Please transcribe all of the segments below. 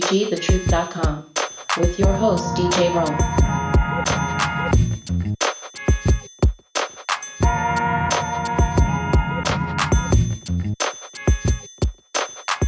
KCWGTheTruth.com with your host, DJ Rome.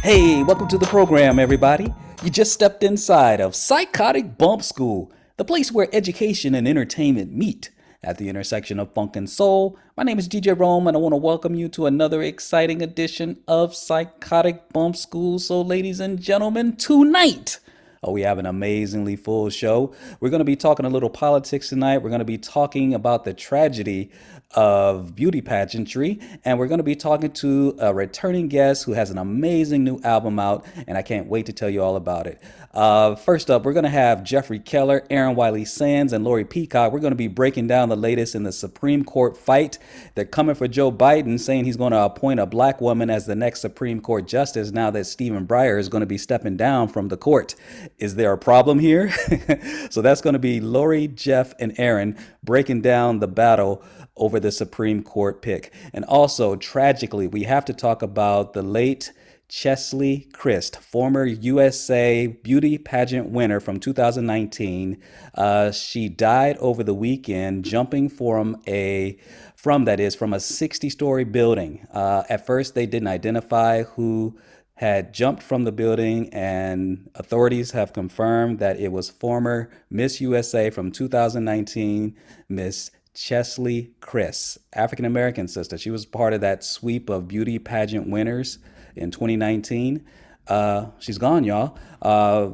Hey, welcome to the program, everybody. You just stepped inside of Psychotic Bump School, the place where education and entertainment meet at the intersection of funk and soul. My name is DJ Rome, and I want to welcome you to another exciting edition of Psychotic Bump School. So, ladies and gentlemen, tonight, Oh, we have an amazingly full show. We're going to be talking a little politics tonight. We're going to be talking about the tragedy of beauty pageantry, and we're going to be talking to a returning guest who has an amazing new album out, and I can't wait to tell you all about it. Uh, first up, we're going to have Jeffrey Keller, Aaron Wiley Sands, and Lori Peacock. We're going to be breaking down the latest in the Supreme Court fight. They're coming for Joe Biden, saying he's going to appoint a black woman as the next Supreme Court justice now that Stephen Breyer is going to be stepping down from the court. Is there a problem here? so that's going to be Lori, Jeff, and Aaron breaking down the battle over the Supreme Court pick. And also, tragically, we have to talk about the late Cheslie Kryst, former USA beauty pageant winner from 2019. Uh, she died over the weekend jumping from a from that is from a 60 story building. Uh, at first, they didn't identify who had jumped from the building, and authorities have confirmed that it was former Miss USA from 2019, Miss Cheslie Kryst, African American sister. She was part of that sweep of beauty pageant winners in 2019. Uh, she's gone, y'all. Uh,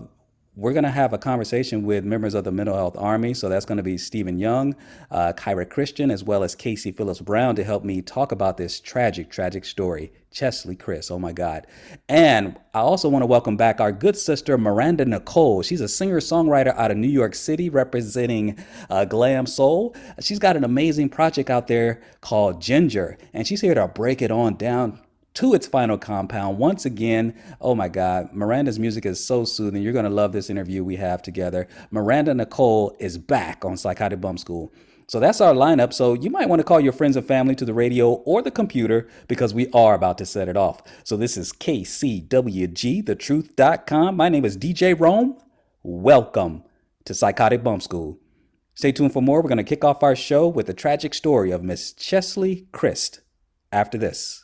we're going to have a conversation with members of the Mental Health Army. So that's going to be Stephen Young, uh, Kyra Christian, as well as Casey Phillips Brown to help me talk about this tragic, tragic story. Cheslie Kryst, oh my God. And I also want to welcome back our good sister, Miranda Nicole. She's a singer songwriter out of New York City representing uh, Glam Soul. She's got an amazing project out there called Ginger, and she's here to break it on down to its final compound. Once again, oh my God, Miranda's music is so soothing. You're going to love this interview we have together. Miranda Nicole is back on Psychotic Bump School. So that's our lineup. So you might want to call your friends and family to the radio or the computer because we are about to set it off. So this is KCWGthetruth.com. My name is DJ Rome. Welcome to Psychotic Bump School. Stay tuned for more. We're going to kick off our show with the tragic story of Miss Cheslie Kryst after this.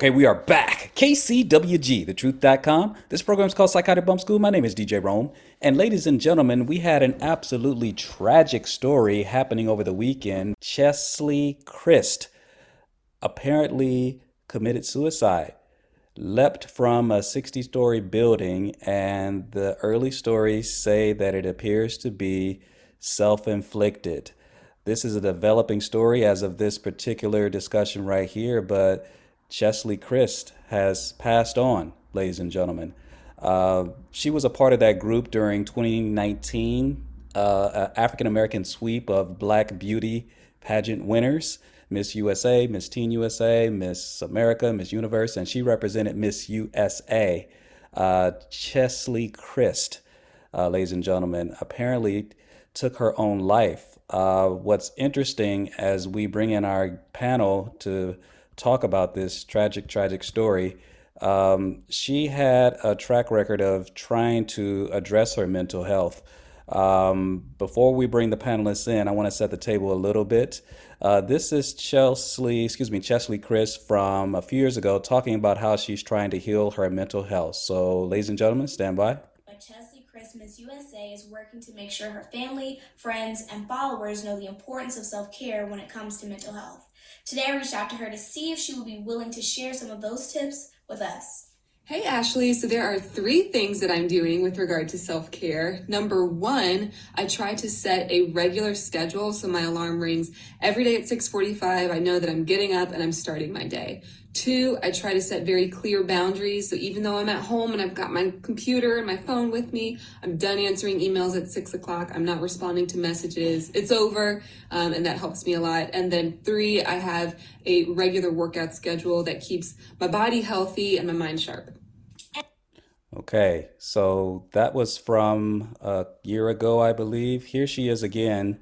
Okay, we are back. KCWG, thetruth.com. This program is called Psychotic Bump School. My name is DJ Rome. And ladies and gentlemen, we had an absolutely tragic story happening over the weekend. Cheslie Kryst apparently committed suicide, leapt from a 60 story building, and the early stories say that it appears to be self inflicted. This is a developing story as of this particular discussion right here, but Cheslie Kryst has passed on, ladies and gentlemen. Uh, she was a part of that group during 2019 uh, African American sweep of Black Beauty pageant winners Miss USA, Miss Teen USA, Miss America, Miss Universe, and she represented Miss USA. Uh, Cheslie Kryst, uh, ladies and gentlemen, apparently took her own life. Uh, what's interesting as we bring in our panel to talk about this tragic, tragic story, um, she had a track record of trying to address her mental health. Um, before we bring the panelists in, I want to set the table a little bit. Uh, this is Cheslie, excuse me, Cheslie Kryst from a few years ago talking about how she's trying to heal her mental health. So, ladies and gentlemen, stand by. Cheslie Kryst Miss USA is working to make sure her family, friends, and followers know the importance of self care when it comes to mental health. Today, I reached out to her to see if she would be willing to share some of those tips with us. Hey Ashley, so there are three things that I'm doing with regard to self care. Number one, I try to set a regular schedule so my alarm rings every day at 6:45. I know that I'm getting up and I'm starting my day. Two, I try to set very clear boundaries. So even though I'm at home and I've got my computer and my phone with me, I'm done answering emails at six o'clock. I'm not responding to messages. It's over, um, and that helps me a lot. And then three, I have a regular workout schedule that keeps my body healthy and my mind sharp. Okay, so that was from a year ago, I believe. Here she is again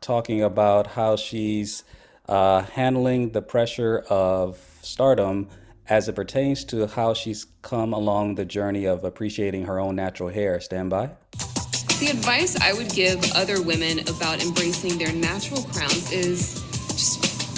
talking about how she's uh, handling the pressure of stardom as it pertains to how she's come along the journey of appreciating her own natural hair. Stand by. The advice I would give other women about embracing their natural crowns is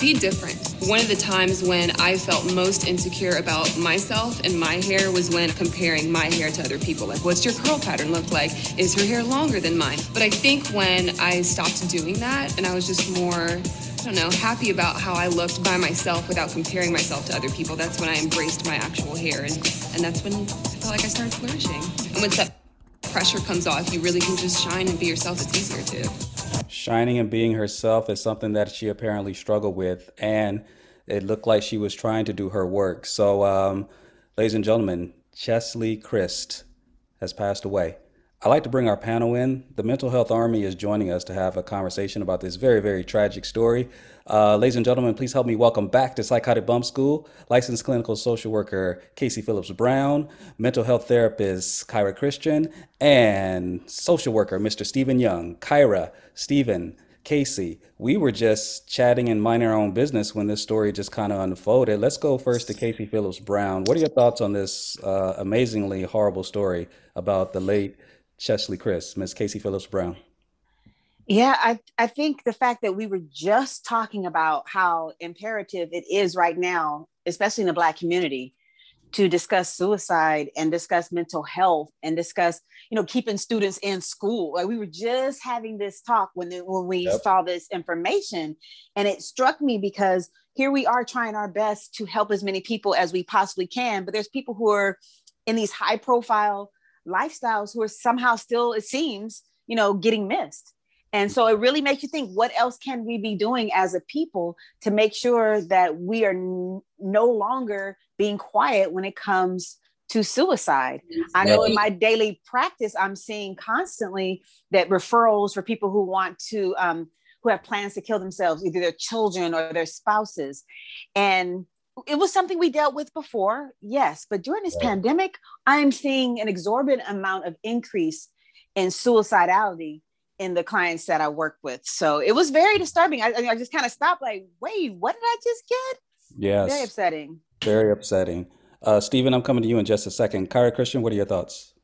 be different. One of the times when I felt most insecure about myself and my hair was when comparing my hair to other people. Like, what's your curl pattern look like? Is her hair longer than mine? But I think when I stopped doing that and I was just more I don't know, happy about how I looked by myself without comparing myself to other people. That's when I embraced my actual hair, and, and that's when I felt like I started flourishing. And once that pressure comes off, you really can just shine and be yourself. It's easier to. Shining and being herself is something that she apparently struggled with, and it looked like she was trying to do her work. So, um, ladies and gentlemen, Cheslie Kryst has passed away. I'd like to bring our panel in. The Mental Health Army is joining us to have a conversation about this very, very tragic story. Uh, ladies and gentlemen, please help me welcome back to Psychotic Bump School licensed clinical social worker Casey Phillips Brown, mental health therapist Kyra Christian, and social worker Mr. Stephen Young. Kyra, Stephen, Casey, we were just chatting and minding our own business when this story just kind of unfolded. Let's go first to Casey Phillips Brown. What are your thoughts on this uh, amazingly horrible story about the late Cheslie Kryst, Miss Casey Phillips Brown? Yeah, I, I think the fact that we were just talking about how imperative it is right now, especially in the Black community, to discuss suicide and discuss mental health and discuss, you know, keeping students in school. Like we were just having this talk when the, when we yep. saw this information, and it struck me because here we are trying our best to help as many people as we possibly can, but there's people who are in these high profile lifestyles who are somehow still, it seems, you know, getting missed. And so it really makes you think what else can we be doing as a people to make sure that we are n- no longer being quiet when it comes to suicide. I know in my daily practice, I'm seeing constantly that referrals for people who want to, um, who have plans to kill themselves, either their children or their spouses. And it was something we dealt with before, yes, but during this right. pandemic, I'm seeing an exorbitant amount of increase in suicidality in the clients that I work with. So it was very disturbing. I, I just kind of stopped, like, wait, what did I just get? Yes, very upsetting. Very upsetting. Uh, Stephen, I'm coming to you in just a second. Kyra Christian, what are your thoughts?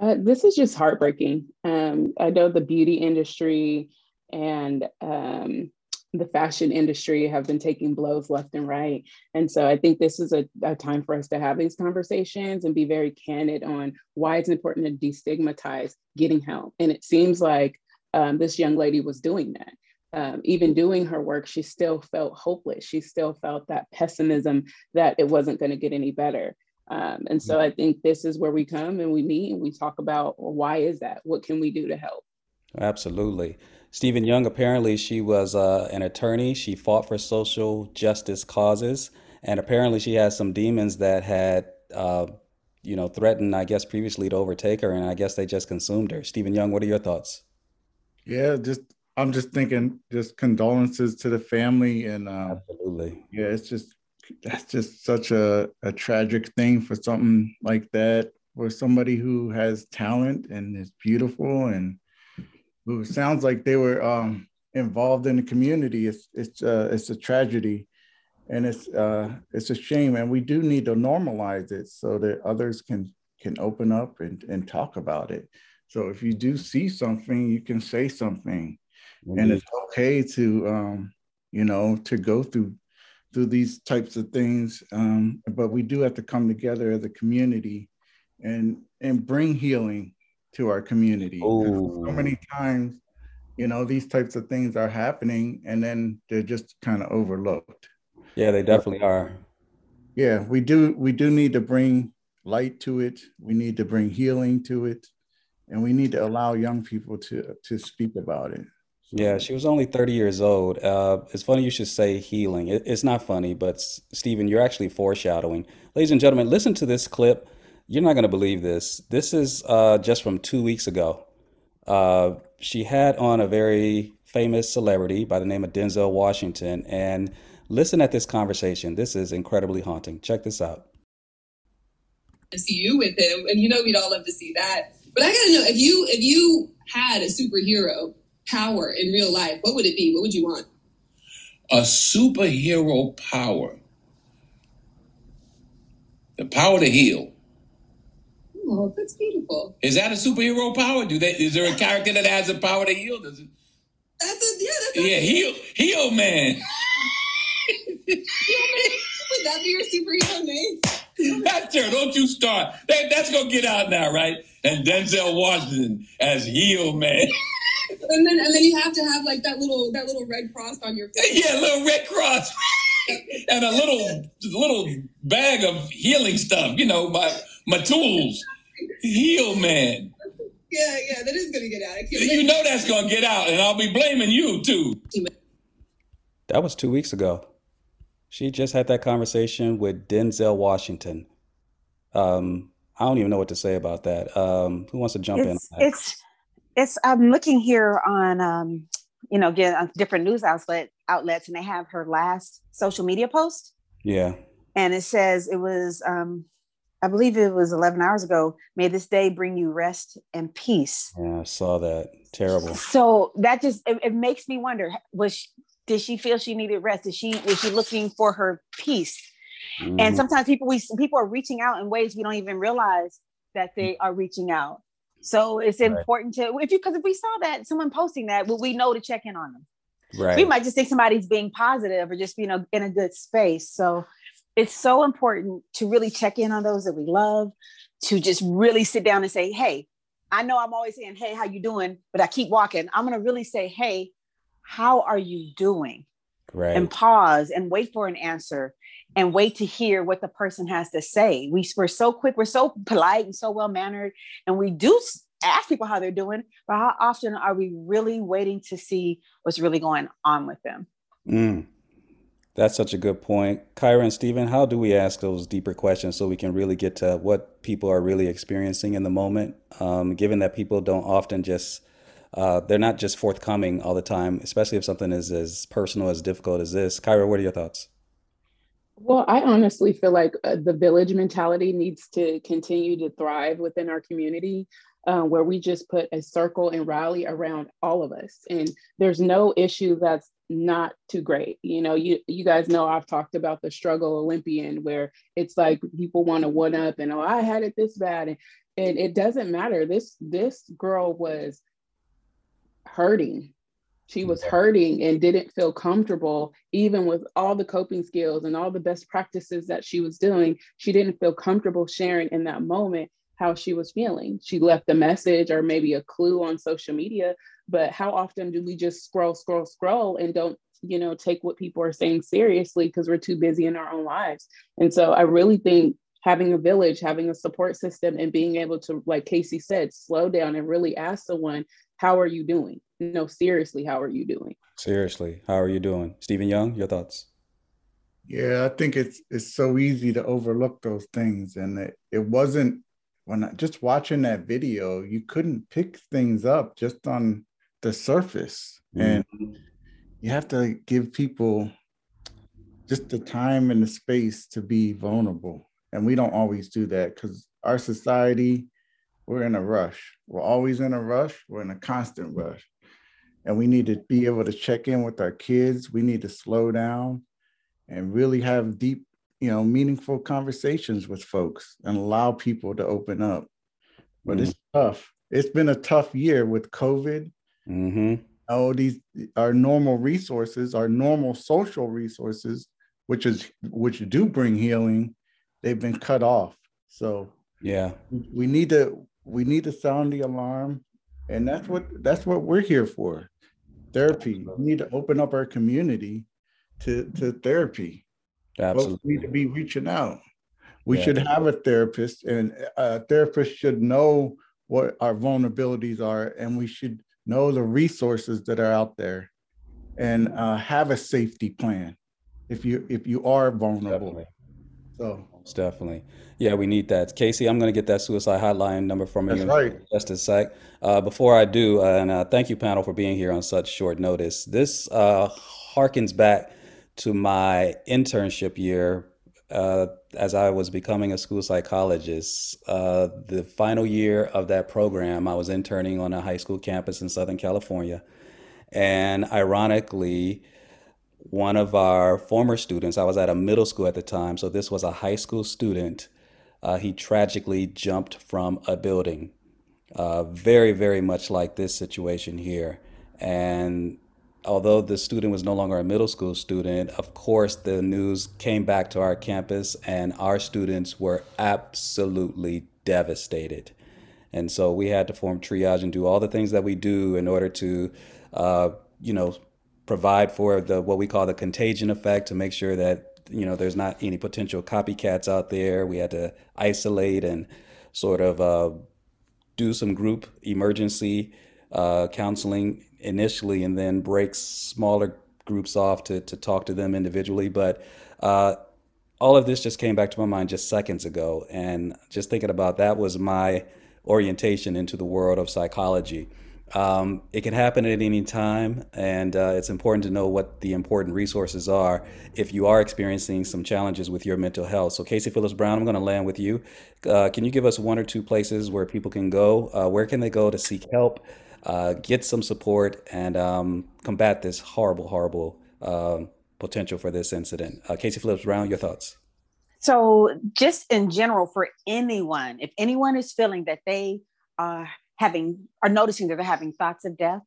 Uh, this is just heartbreaking. Um, I know the beauty industry and um, the fashion industry have been taking blows left and right. And so I think this is a, a, time for us to have these conversations and be very candid on why it's important to destigmatize getting help. And it seems like um, this young lady was doing that. Um, even doing her work, she still felt hopeless. She still felt that pessimism that it wasn't going to get any better. Um, and so I think this is where we come and we meet and we talk about well, why is that? What can we do to help? Absolutely. Stephen Young, apparently, she was uh, an attorney. She fought for social justice causes. And apparently, she has some demons that had, uh, you know, threatened, I guess, previously to overtake her. And I guess they just consumed her. Stephen Young, what are your thoughts? Yeah, just, I'm just thinking, just condolences to the family. And uh, absolutely. Yeah, it's just, that's just such a, a tragic thing for something like that, for somebody who has talent and is beautiful and, who sounds like they were um, involved in the community. It's it's uh, it's a tragedy, and it's uh, it's a shame. And we do need to normalize it so that others can can open up and, and talk about it. So if you do see something, you can say something, mm-hmm. and it's okay to um, you know to go through through these types of things. Um, but we do have to come together as a community and and bring healing to our community. So many times, you know, these types of things are happening and then they're just kind of overlooked. Yeah, they definitely are. Yeah, we do we do need to bring light to it. We need to bring healing to it. And we need to allow young people to to speak about it. Yeah, she was only 30 years old. Uh, it's funny you should say healing. It, it's not funny, but Stephen, you're actually foreshadowing. Ladies and gentlemen, listen to this clip you're not going to believe this. This is uh, just from two weeks ago. Uh, she had on a very famous celebrity by the name of Denzel Washington. And listen at this conversation. This is incredibly haunting. Check this out. To see you with him, and you know we'd all love to see that. But I gotta know if you if you had a superhero power in real life, what would it be? What would you want? A superhero power. The power to heal. Oh, that's beautiful. Is that a superhero power? Do they? Is there a character that has the power to heal? Does it? That's a yeah. That's yeah, heal, heal man. Would that be your superhero name? That's her. Don't you start. That, that's gonna get out now, right? And Denzel Washington as heel man. and then and then you have to have like that little that little red cross on your face. Yeah, little red cross. and a little little bag of healing stuff, you know, my my tools. Heal man. Yeah, yeah, that is gonna get out. You know that's gonna get out, and I'll be blaming you too. That was two weeks ago. She just had that conversation with Denzel Washington. Um, I don't even know what to say about that. Um, who wants to jump it's, in? It's it's I'm looking here on um, you know, get on different news outlet outlets and they have her last social media post. Yeah. And it says it was um I believe it was 11 hours ago. May this day bring you rest and peace. Yeah, I saw that. Terrible. So that just it, it makes me wonder: was she, did she feel she needed rest? Did she was she looking for her peace? Mm-hmm. And sometimes people we people are reaching out in ways we don't even realize that they are reaching out. So it's right. important to if you because if we saw that someone posting that, would we know to check in on them? Right. We might just think somebody's being positive or just you know in a good space. So it's so important to really check in on those that we love, to just really sit down and say, hey, I know I'm always saying, hey, how you doing? But I keep walking. I'm gonna really say, hey, how are you doing? Right. And pause and wait for an answer and wait to hear what the person has to say. We, we're so quick, we're so polite and so well mannered, and we do ask people how they're doing, but how often are we really waiting to see what's really going on with them? Mm. That's such a good point. Kyra and Stephen, how do we ask those deeper questions so we can really get to what people are really experiencing in the moment? Um, given that people don't often just, uh, they're not just forthcoming all the time, especially if something is as personal, as difficult as this. Kyra, what are your thoughts? Well, I honestly feel like uh, the village mentality needs to continue to thrive within our community. Uh, where we just put a circle and rally around all of us. And there's no issue that's not too great. You know, you you guys know I've talked about the struggle Olympian where it's like people want to one up and oh I had it this bad and, and it doesn't matter. This this girl was hurting. She was hurting and didn't feel comfortable, even with all the coping skills and all the best practices that she was doing. She didn't feel comfortable sharing in that moment how she was feeling. She left a message or maybe a clue on social media, but how often do we just scroll, scroll, scroll and don't, you know, take what people are saying seriously because we're too busy in our own lives? And so I really think having a village, having a support system, and being able to, like Casey said, slow down and really ask someone, how are you doing? No, seriously, how are you doing? Seriously, how are you doing? Stephen Young, your thoughts? Yeah, I think it's it's so easy to overlook those things, and it, it wasn't when I, just watching that video, you couldn't pick things up just on the surface, mm. and you have to give people just the time and the space to be vulnerable, and we don't always do that because our society, we're in a rush. We're always in a rush. We're in a constant rush, and we need to be able to check in with our kids. We need to slow down and really have deep you know meaningful conversations with folks and allow people to open up but mm-hmm. it's tough it's been a tough year with covid mm-hmm. oh these our normal resources our normal social resources which is which do bring healing they've been cut off so yeah we need to we need to sound the alarm and that's what that's what we're here for therapy we need to open up our community to to therapy Absolutely. we need to be reaching out. We yeah. should have a therapist, and a therapist should know what our vulnerabilities are, and we should know the resources that are out there, and uh, have a safety plan if you if you are vulnerable. Definitely. So Most definitely, yeah, we need that. Casey, I'm going to get that suicide hotline number from you right. just a sec. Uh, before I do, uh, and uh, thank you, panel, for being here on such short notice. This uh, harkens back to my internship year uh, as I was becoming a school psychologist. Uh, the final year of that program, I was interning on a high school campus in Southern California. And ironically, one of our former students, I was at a middle school at the time, so this was a high school student. Uh, he tragically jumped from a building, uh, very, very much like this situation here. And although the student was no longer a middle school student, of course, the news came back to our campus and our students were absolutely devastated. And so we had to form triage and do all the things that we do in order to, uh, you know, provide for the what we call the contagion effect to make sure that you know there's not any potential copycats out there. We had to isolate and sort of uh, do some group emergency uh, counseling initially and then breaks smaller groups off to, to talk to them individually. But uh, all of this just came back to my mind just seconds ago. And just thinking about that was my orientation into the world of psychology. Um, it can happen at any time, and uh, it's important to know what the important resources are if you are experiencing some challenges with your mental health. So, Casey Phillips Brown, I'm going to land with you. Uh, can you give us one or two places where people can go? Uh, where can they go to seek help? Uh, get some support and um, combat this horrible, horrible uh, potential for this incident. Uh, Casey Phillips Brown, your thoughts? So, just in general, for anyone, if anyone is feeling that they are having, are noticing that they're having thoughts of death,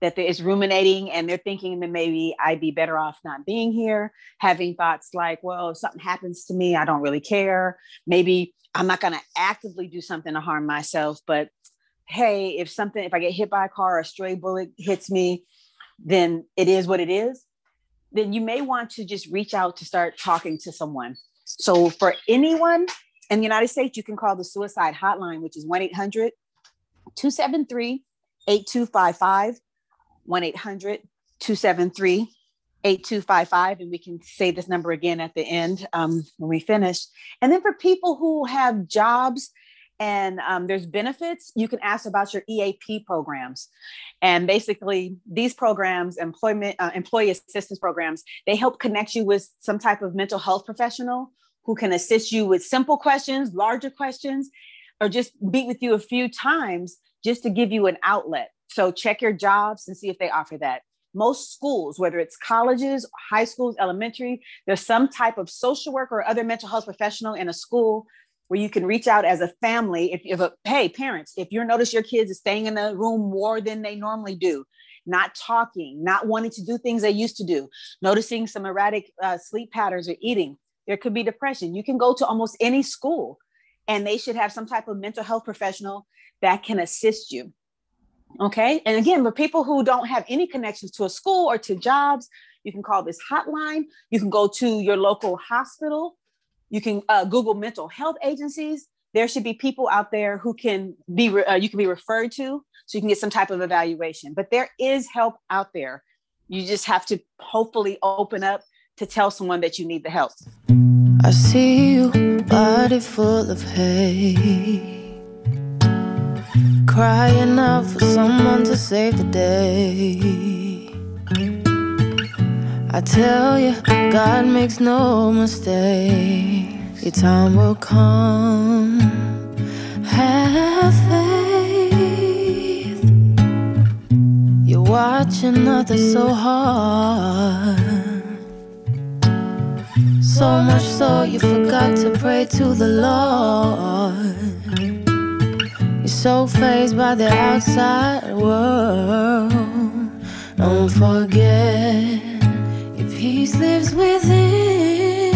that is ruminating and they're thinking that maybe I'd be better off not being here, having thoughts like, well, if something happens to me, I don't really care. Maybe I'm not going to actively do something to harm myself, but hey, if something, if I get hit by a car or a stray bullet hits me, then it is what it is, then you may want to just reach out to start talking to someone. So for anyone in the United States, you can call the suicide hotline, which is 1 800 273 8255. 1 800 273 8255 and we can say this number again at the end um, when we finish and then for people who have jobs and um, there's benefits. You can ask about your eap programs. And basically these programs employment uh, employee assistance programs they help connect you with some type of mental health professional who can assist you with simple questions larger questions or just meet with you a few times just to give you an outlet. So check your jobs and see if they offer that. Most schools, whether it's colleges, high schools, elementary, there's some type of social worker or other mental health professional in a school where you can reach out as a family if, if a, hey parents if you notice your kids are staying in the room more than they normally do not talking, not wanting to do things they used to do, noticing some erratic uh, sleep patterns or eating. There could be depression. You can go to almost any school and they should have some type of mental health professional that can assist you. Okay. And again, for people who don't have any connections to a school or to jobs, you can call this hotline. You can go to your local hospital. You can uh, Google mental health agencies. There should be people out there who can be, uh, you can be referred to so you can get some type of evaluation. But there is help out there. You just have to hopefully open up to tell someone that you need the help. I see you, body full of hate crying out for someone to save the day. I tell you, God makes no mistakes. Your time will come. Have faith. You're watching others so hard. So much so you forgot to pray to the Lord. You're so fazed by the outside world. Don't forget, peace lives within.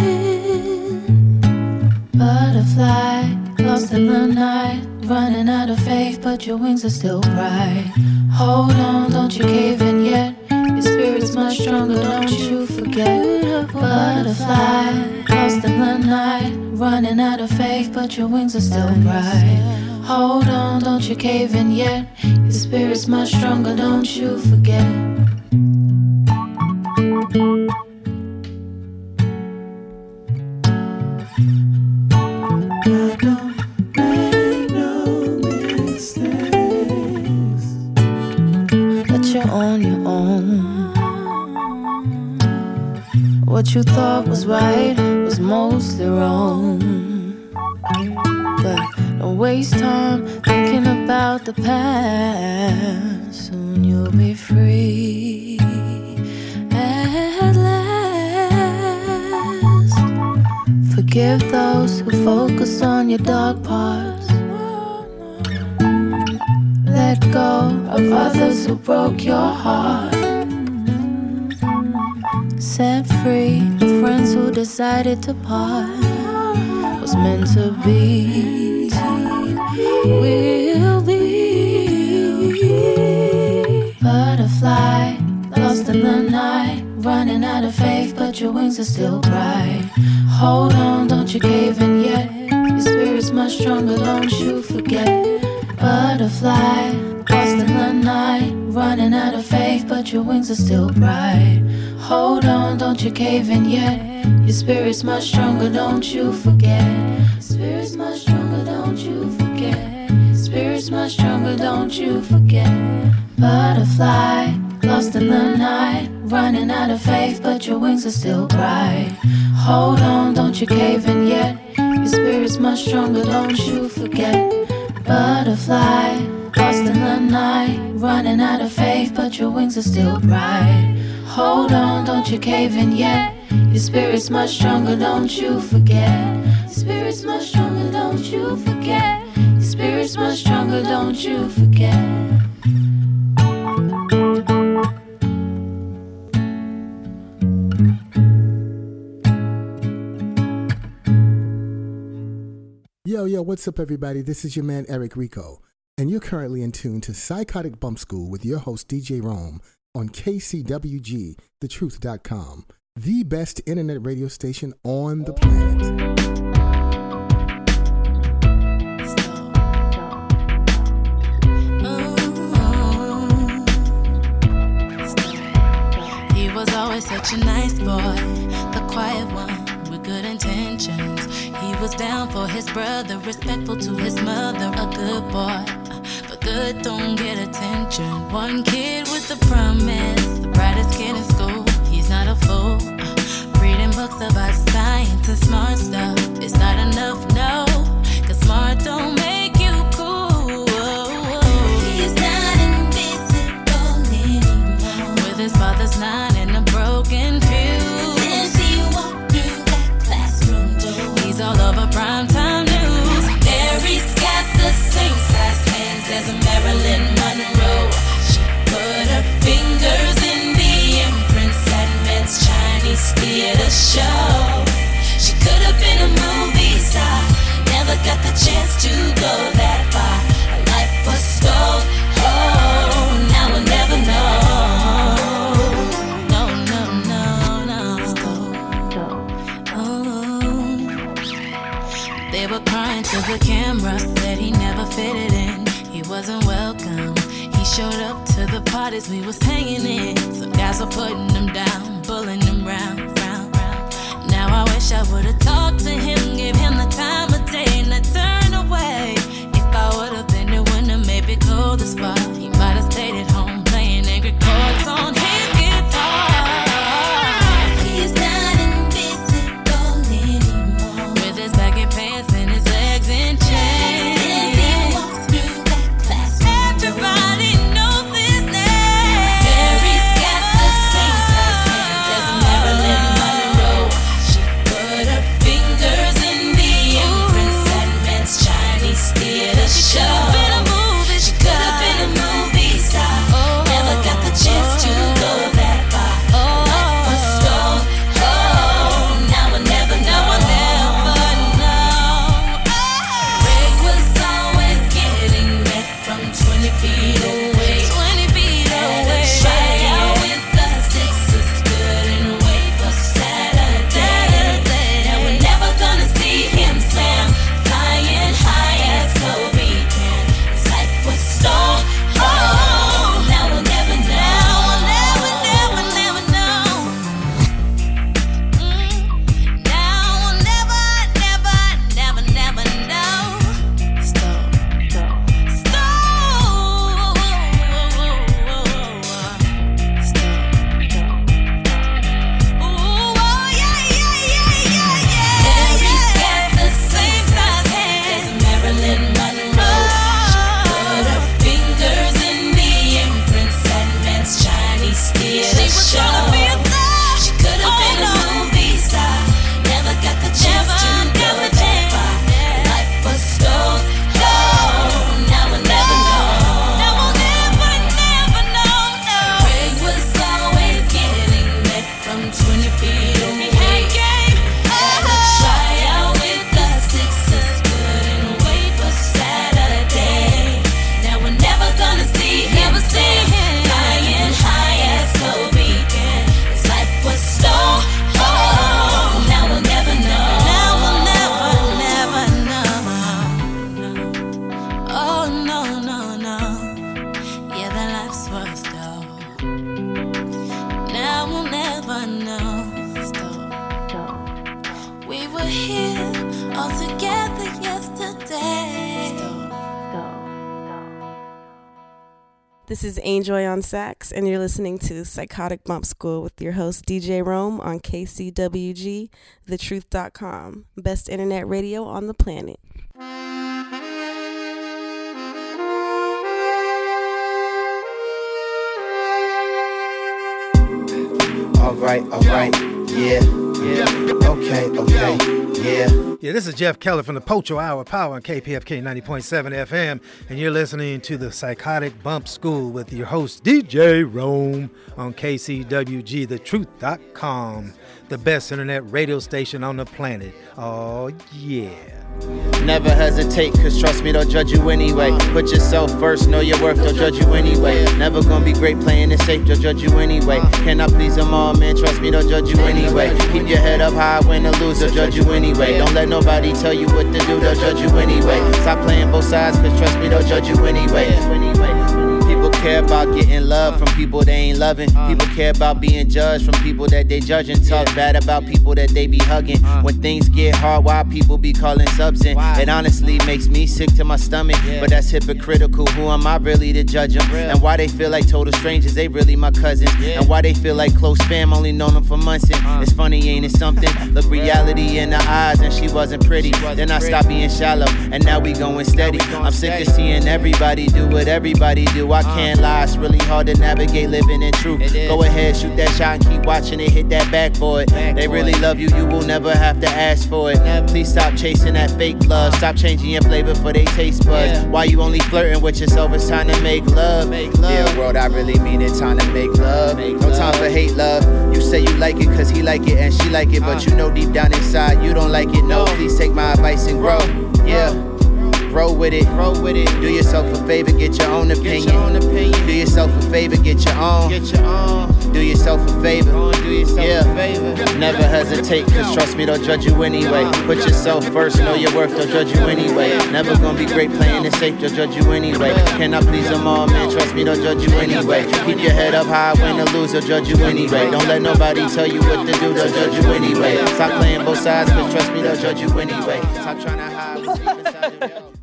Butterfly, lost in the night, running out of faith, but your wings are still bright. Hold on, don't you cave in yet. Your spirit's much stronger, don't you forget. Butterfly, lost in the night, running out of faith, but your wings are still bright. Hold on, don't you cave in yet. Your spirit's much stronger, don't you forget. What you thought was right was mostly wrong. But don't waste time thinking about the past. Soon you'll be free at last. Forgive those who focus on your dark parts. Let go of others who broke your heart. Set free the friends who decided to part. Was meant to be, We'll be. Butterfly, lost in the night, running out of faith, but your wings are still bright. Hold on, don't you cave in yet. Your spirit's much stronger, don't you forget. Butterfly, lost in the night, running out of faith, but your wings are still bright. Hold on, don't you cave in yet. Your spirit's much stronger, don't you forget. Spirit's much stronger, don't you forget. Spirit's much stronger, don't you forget. Butterfly, lost in the night, running out of faith, but your wings are still bright. Hold on, don't you cave in yet. Your spirit's much stronger, don't you forget. Butterfly, lost in the night, running out of faith, but your wings are still bright. Hold on, don't you cave in yet. Your spirit's much stronger, don't you forget. Your spirit's much stronger, don't you forget. Your spirit's much stronger, don't you forget. Yo, yo, what's up, everybody? This is your man, Eric Rico, and you're currently in tune to Psychotic Bump School with your host, DJ Rome, on KCWG, thetruth.com, the best internet radio station on the planet. He was always such a nice boy, the quiet one with good intentions. He was down for his brother, respectful to his mother, a good boy. Good don't get attention. One kid with a promise, the brightest kid in school. He's not a fool. Uh, reading books about science and smart stuff. It's not enough, no. Cause smart don't make you cool. He's not invisible anymore. With his father's nine show. She could have been a movie star, never got the chance to go that far. Life was. Oh, now we'll never know. No, no, no, no. Oh. They were crying to the camera, said he never fitted in. He wasn't welcome. He showed up to the parties we was hanging in. Some guys were putting him down, pulling him round, I wish I would've talked to him, give him the time of day, and I turned away. If I would've been the one to maybe go this far, he might have stayed listening to Psychotic Bump School with your host DJ Rome on KCWG, thetruth.com, best internet radio on the planet. All right, all right, yeah, yeah, okay, okay, yeah. Yeah, this is Jeff Keller from the Pocho Hour Power on KPFK 90.7 FM, and you're listening to the Psychotic Bump School with your host DJ Rome on KCWG, thetruth.com, the best internet radio station on the planet. Oh, yeah. Never hesitate, cause trust me, they'll judge you anyway. Put yourself first, know your worth, they'll judge you anyway. Never gonna be great playing it safe, they'll judge you anyway. Cannot please them all, man, trust me, they'll judge you anyway. Keep your head up high, win or lose, they'll judge you anyway. Don't let nobody tell you what to do, they'll judge you anyway. Stop playing both sides, cause trust me, they'll judge you anyway. People care about getting love from people they ain't loving. People care about being judged from people that they judging. Talk bad about people that they be hugging. When things get hard, why people be calling subs in? It honestly makes me sick to my stomach. But that's hypocritical. Who am I really to judge them? And why they feel like total strangers, they really my cousins. And why they feel like close fam, only known them for months. And it's funny, ain't it something? Look reality in the eyes, and she wasn't pretty. Then I stopped being shallow, and now we going steady. I'm sick of seeing everybody do what everybody do. I can't lie, it's really hard to navigate living in truth. Go ahead, shoot that shot and keep watching it hit that backboard. They really love you, you will never have to ask for it. Please stop chasing that fake love. Stop changing your flavor for they taste buds. Why you only flirting with yourself? It's time to make love. Yeah, world, I really mean it. Time to make love. No time for hate love. You say you like it cause he like it and she like it, but you know deep down inside you don't like it. No, please take my advice and grow. Yeah. Grow with it, grow with it. Do yourself a favor, get your own opinion. Your own opinion. Do yourself a favor, get your own. Get your own. Do yourself a favor. Do yourself yeah. a favor. Never hesitate, cause trust me, they'll judge you anyway. Put yourself first, know your worth, they'll judge you anyway. Never gonna be great playing it safe, they'll judge you anyway. Cannot please them all, man, trust me, they'll judge you anyway. Keep your head up high, win or lose, they'll judge you anyway. Don't let nobody tell you what to do, they'll judge you anyway. Stop playing both sides, cause trust me, they'll judge you anyway. Stop trying to hide what's inside your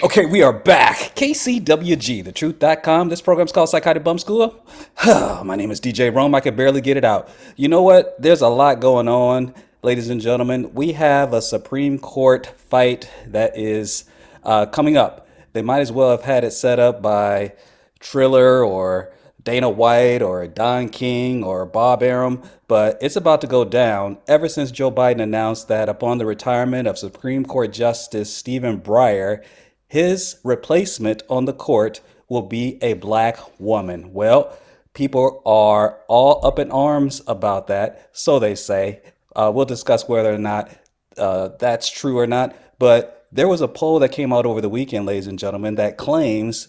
Okay, we are back. KCWG, thetruth.com. This program's called Psychotic Bump School. My name is DJ Rome. I can barely get it out. You know what? There's a lot going on, ladies and gentlemen. We have a Supreme Court fight that is uh, coming up. They might as well have had it set up by Triller or Dana White or Don King or Bob Arum, but it's about to go down ever since Joe Biden announced that upon the retirement of Supreme Court Justice Stephen Breyer, his replacement on the court will be a black woman. Well, people are all up in arms about that, so they say. Uh, we'll discuss whether or not uh, that's true or not. But there was a poll that came out over the weekend, ladies and gentlemen, that claims,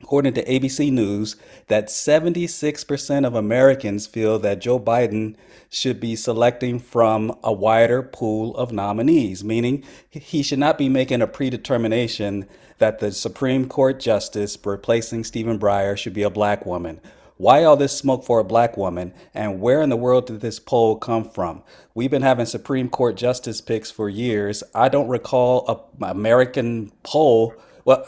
according to ABC News, that 76% of Americans feel that Joe Biden should be selecting from a wider pool of nominees, meaning he should not be making a predetermination that the Supreme Court justice replacing Stephen Breyer should be a black woman. Why all this smoke for a black woman? And where in the world did this poll come from? We've been having Supreme Court justice picks for years. I don't recall a American poll. Well,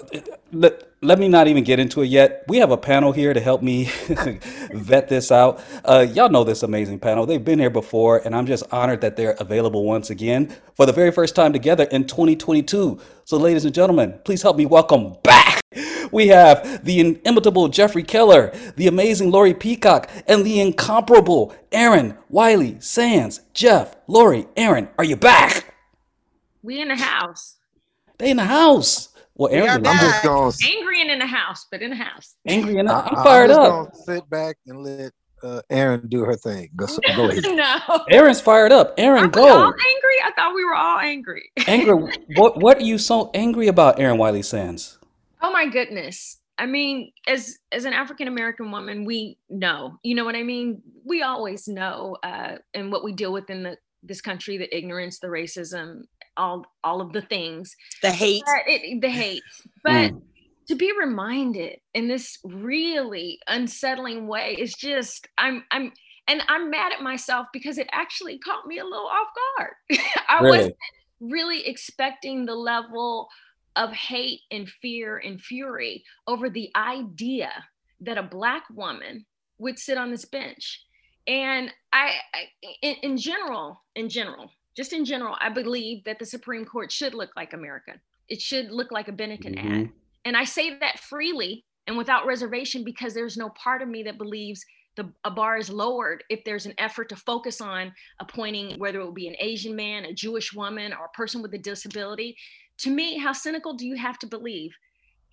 let, let me not even get into it yet. We have a panel here to help me vet this out. Uh, y'all know this amazing panel. They've been here before, and I'm just honored that they're available once again for the very first time together in 2022. So, ladies and gentlemen, please help me welcome back. We have the inimitable Jeffrey Keller, the amazing Lori Peacock, and the incomparable Aaron Wiley Sands. Jeff, Lori, Aaron, are you back? We in the house. They in the house. Well, Aaron, I'm just going. Angry and in the house, but in the house. Angry and I, I'm fired just up. Gonna sit back and let uh, Aaron do her thing. Go, so go ahead. no. Aaron's fired up. Aaron, Are we all go. angry? I thought we were all angry. Angry. what What are you so angry about, Aaron Wiley Sands? Oh my goodness. I mean, as as an African American woman, we know. You know what I mean? We always know, uh, and what we deal with in the this country, the ignorance, the racism, all all of the things, The hate. But it, the hate. But Mm. to be reminded in this really unsettling way is just I'm I'm and I'm mad at myself because it actually caught me a little off guard. I Really? wasn't really expecting the level of hate and fear and fury over the idea that a black woman would sit on this bench. And I, I in, in general, in general, just in general, I believe that the Supreme Court should look like America. It should look like a Benetton ad. Mhm. And I say that freely and without reservation because there's no part of me that believes the a bar is lowered if there's an effort to focus on appointing whether it would be an Asian man, a Jewish woman, or a person with a disability. To me, how cynical do you have to believe?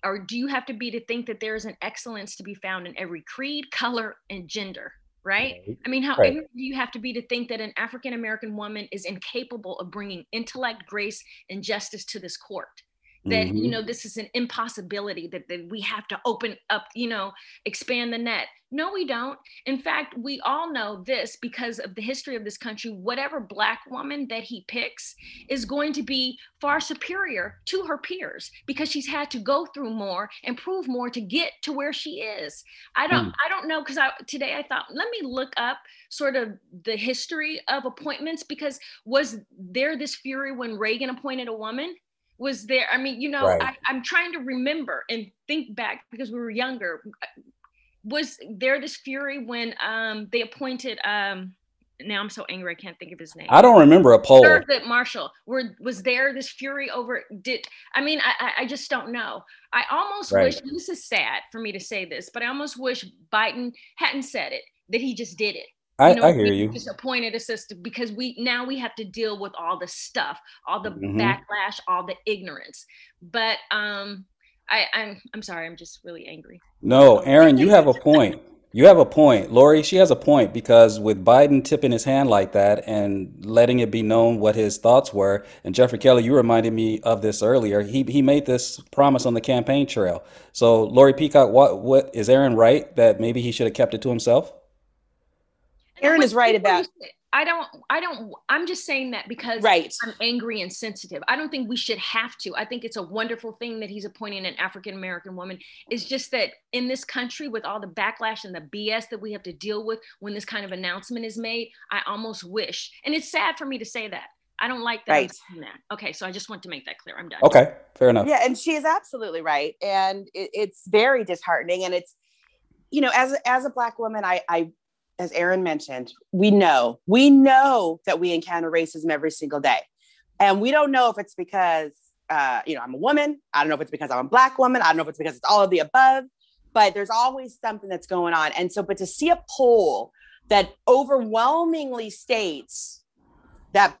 Or do you have to be to think that there is an excellence to be found in every creed, color, and gender? Right? I mean, how Right. ignorant do you have to be to think that an African American woman is incapable of bringing intellect, grace, and justice to this court? That you Mhm. know this is an impossibility that, that we have to open up you know expand the net no we don't in fact we all know this because of the history of this country whatever black woman that he picks is going to be far superior to her peers because she's had to go through more and prove more to get to where she is i don't Mm. i don't know because i today i thought let me look up sort of the history of appointments because was there this fury when reagan appointed a woman was there i mean you know Right. I, i'm trying to remember and think back because we were younger was there this fury when um they appointed um now I'm so angry I can't think of his name. I don't remember a poll. Thurgood Marshall. Were was there this fury over? Did I mean I I- I just don't know. I almost Right. wish this is sad for me to say this, but I almost wish Biden hadn't said it. That he just did it. I- I hear you. Disappointed appointed assistant because we now we have to deal with all the stuff, all the Mhm. backlash, all the ignorance. But um, I I'm I'm sorry. I'm just really angry. No, Aaron, you have a point. You have a point. Lori, she has a point because with Biden tipping his hand like that and letting it be known what his thoughts were, and Jeffrey Keller, you reminded me of this earlier. He he made this promise on the campaign trail. So, Lori Peacock, what what is Aaron right that maybe he should have kept it to himself? Aaron is right about I don't, I don't, I'm just saying that because Right. I'm angry and sensitive. I don't think we should have to. I think it's a wonderful thing that he's appointing an African American woman. It's just that in this country, with all the backlash and the BS that we have to deal with when this kind of announcement is made, I almost wish, and it's sad for me to say that. I don't like that. I'm Right. that. Okay, so I just want to make that clear. I'm done. Okay, fair enough. Yeah, and she is absolutely right, and it, it's very disheartening. And it's, you know, as as a black woman, I, I, as Aaron mentioned, we know we know that we encounter racism every single day, and we don't know if it's because, uh, you know, I'm a woman. I don't know if it's because I'm a black woman. I don't know if it's because it's all of the above. But there's always something that's going on, and so, but to see a poll that overwhelmingly states that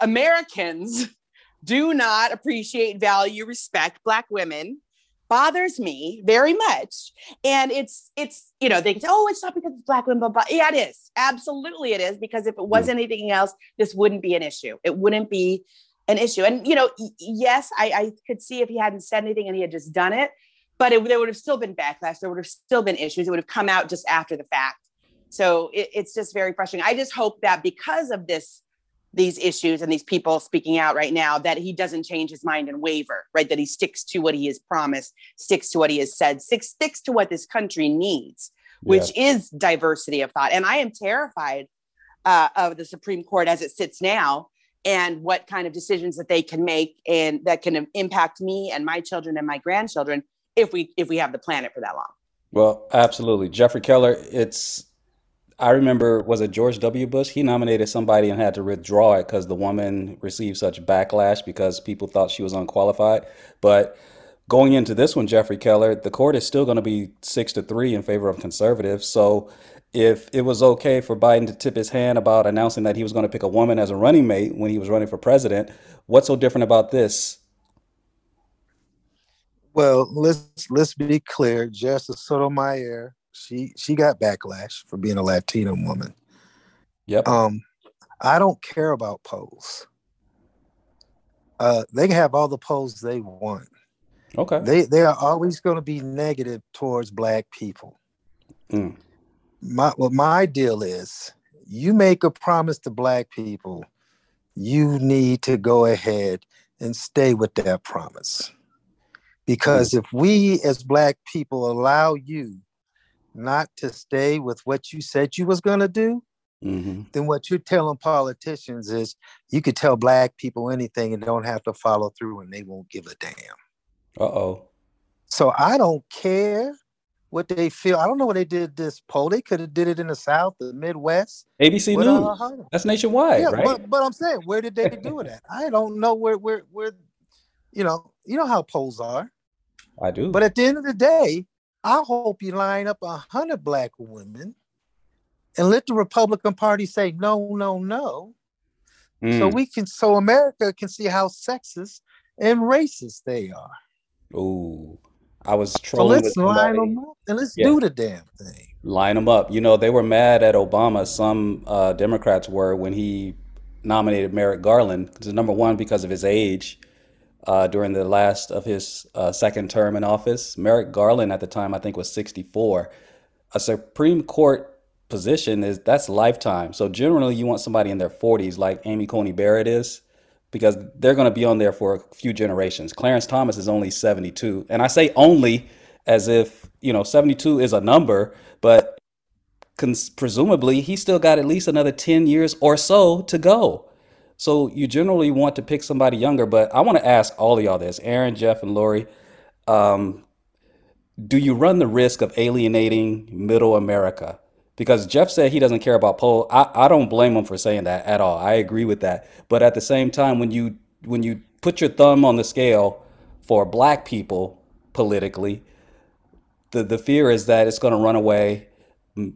Americans do not appreciate, value, respect Black women bothers me very much. And it's, it's, you know, they can say, oh, it's not because it's Black women, blah, blah. Yeah, it is. Absolutely it is. Because if it hmm. was anything else, this wouldn't be an issue. It wouldn't be an issue. And, you know, yes, I, I could see if he hadn't said anything and he had just done it, but it, there would have still been backlash. There would have still been issues. It would have come out just after the fact. So it, it's just very frustrating. I just hope that because of this, these issues and these people speaking out right now, that he doesn't change his mind and waver, right? That he sticks to what he has promised, sticks to what he has said, sticks, sticks to what this country needs, which is diversity of thought. And I am terrified uh, of the Supreme Court as it sits now and what kind of decisions that they can make and that can impact me and my children and my grandchildren if we if we have the planet for that long. Well, absolutely. Jeffrey Keller, it's I remember was it George W. Bush? He nominated somebody and had to withdraw it because the woman received such backlash because people thought she was unqualified. But going into this one, Jeffrey Keller, the court is still going to be six to three in favor of conservatives. So if it was okay for Biden to tip his hand about announcing that he was going to pick a woman as a running mate when he was running for president, what's so different about this? Well, let's let's be clear. Justice Sotomayor, she she got backlash for being a Latino woman. Yep. Um, I don't care about polls. Uh, they can have all the polls they want. Okay. They they are always going to be negative towards black people. Mm. My what my deal is, you make a promise to black people, you need to go ahead and stay with that promise. Because if we as black people allow you not to stay with what you said you was going to do, Mm-hmm. then what you're telling politicians is you could tell black people anything and don't have to follow through and they won't give a damn. Uh oh. So I don't care what they feel. I don't know what they did this poll. They could have did it in the South, the Midwest. ABC News. Hunter. That's nationwide, yeah, right? but, but I'm saying, where did they do it at? I don't know where where where you know, you know how polls are. I do. But at the end of the day, I hope you line up a hundred black women and let the Republican Party say no, no, no. So Mm. we can so America can see how sexist and racist they are. Ooh, I was trolling. So let's line them up and let's Yeah. do the damn thing. Line them up. You know, they were mad at Obama. Some uh, Democrats were when he nominated Merrick Garland. 'cause, Number one, because of his age uh, during the last of his uh, second term in office. Merrick Garland at the time, I think, was 64. A Supreme Court position is that's lifetime. So generally, you want somebody in their 40s, like Amy Coney Barrett is, because they're going to be on there for a few generations. Clarence Thomas is only 72, and I say only as if you know 72 is a number, but cons- presumably he still got at least another 10 years or so to go. So you generally want to pick somebody younger, but I want to ask all of y'all this, Aaron, Jeff, and Lori. Um, do you run the risk of alienating middle America? because Jeff said he doesn't care about poll. I, I don't blame him for saying that at all. I agree with that. But at the same time, when you when you put your thumb on the scale for black people politically, the the fear is that it's going to run away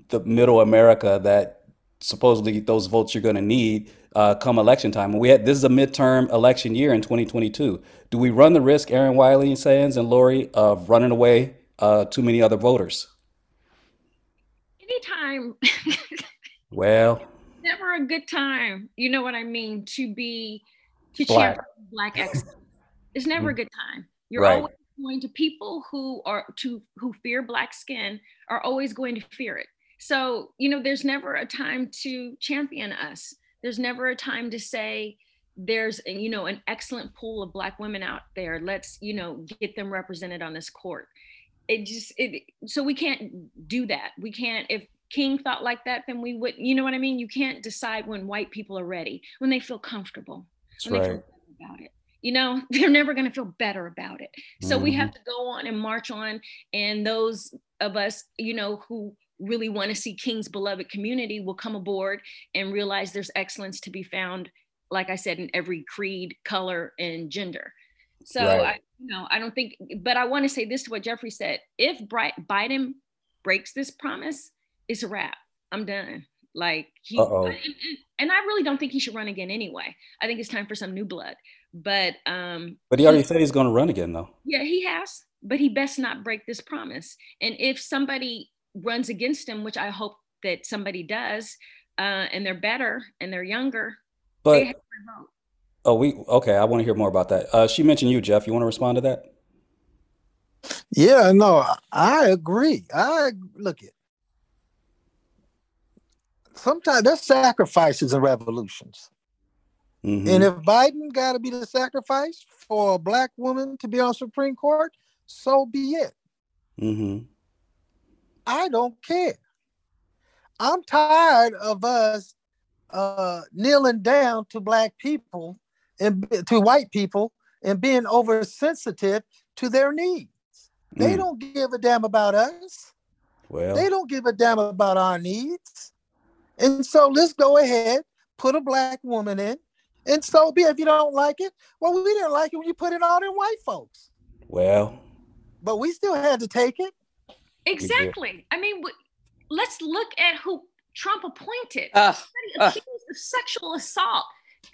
the middle America that supposedly those votes you're going to need uh, come election time. And we had this is a midterm election year in 2022. Do we run the risk, Aaron Wiley and Sands and Lori, of running away uh, too many other voters? Anytime, Well, never a good time. You know what I mean? To be to Black. champion black excellence. It's never a good time. You're Right. always going to people who are to who fear black skin are always going to fear it. So, you know, there's never a time to champion us. There's never a time to say there's you know an excellent pool of black women out there. Let's, you know, get them represented on this court. It just it so we can't do that. We can't if King thought like that, then we would, you know what I mean? You can't decide when white people are ready, when they feel comfortable, That's when they feel right. better about it. You know, they're never going to feel better about it. So we Mhm. have to go on and march on. And those of us, you know, who really want to see King's beloved community will come aboard and realize there's excellence to be found, like I said, in every creed, color, and gender. So Right. I, you know, I don't think, but I want to say this to what Jeffrey said. If Biden breaks this promise, it's a wrap. I'm done. Like he, and, I really don't think he should run again anyway. I think it's time for some new blood. But um, but he already said he's going to run again, though. yeah, he has, but he best not break this promise. And if somebody runs against him, which I hope that somebody does, uh, and they're better and they're younger, But they have my vote. oh, we okay. I want to hear more about that. Uh, she mentioned you, Jeff. You want to respond to that? Yeah, no, I agree. I look it. Sometimes there's sacrifices and revolutions. Mhm. And if Biden got to be the sacrifice for a black woman to be on Supreme Court, so be it. Mm-hmm. I don't care. I'm tired of us uh, kneeling down to black people and to white people and being oversensitive to their needs. They Mm. don't give a damn about us. Well, They don't give a damn about our needs. And so let's go ahead, put a black woman in, and so be. If you don't like it, well, we didn't like it when you put it on in white folks, well, but we still had to take it. Exactly. I mean, let's look at who Trump appointed. Ugh. accused of sexual assault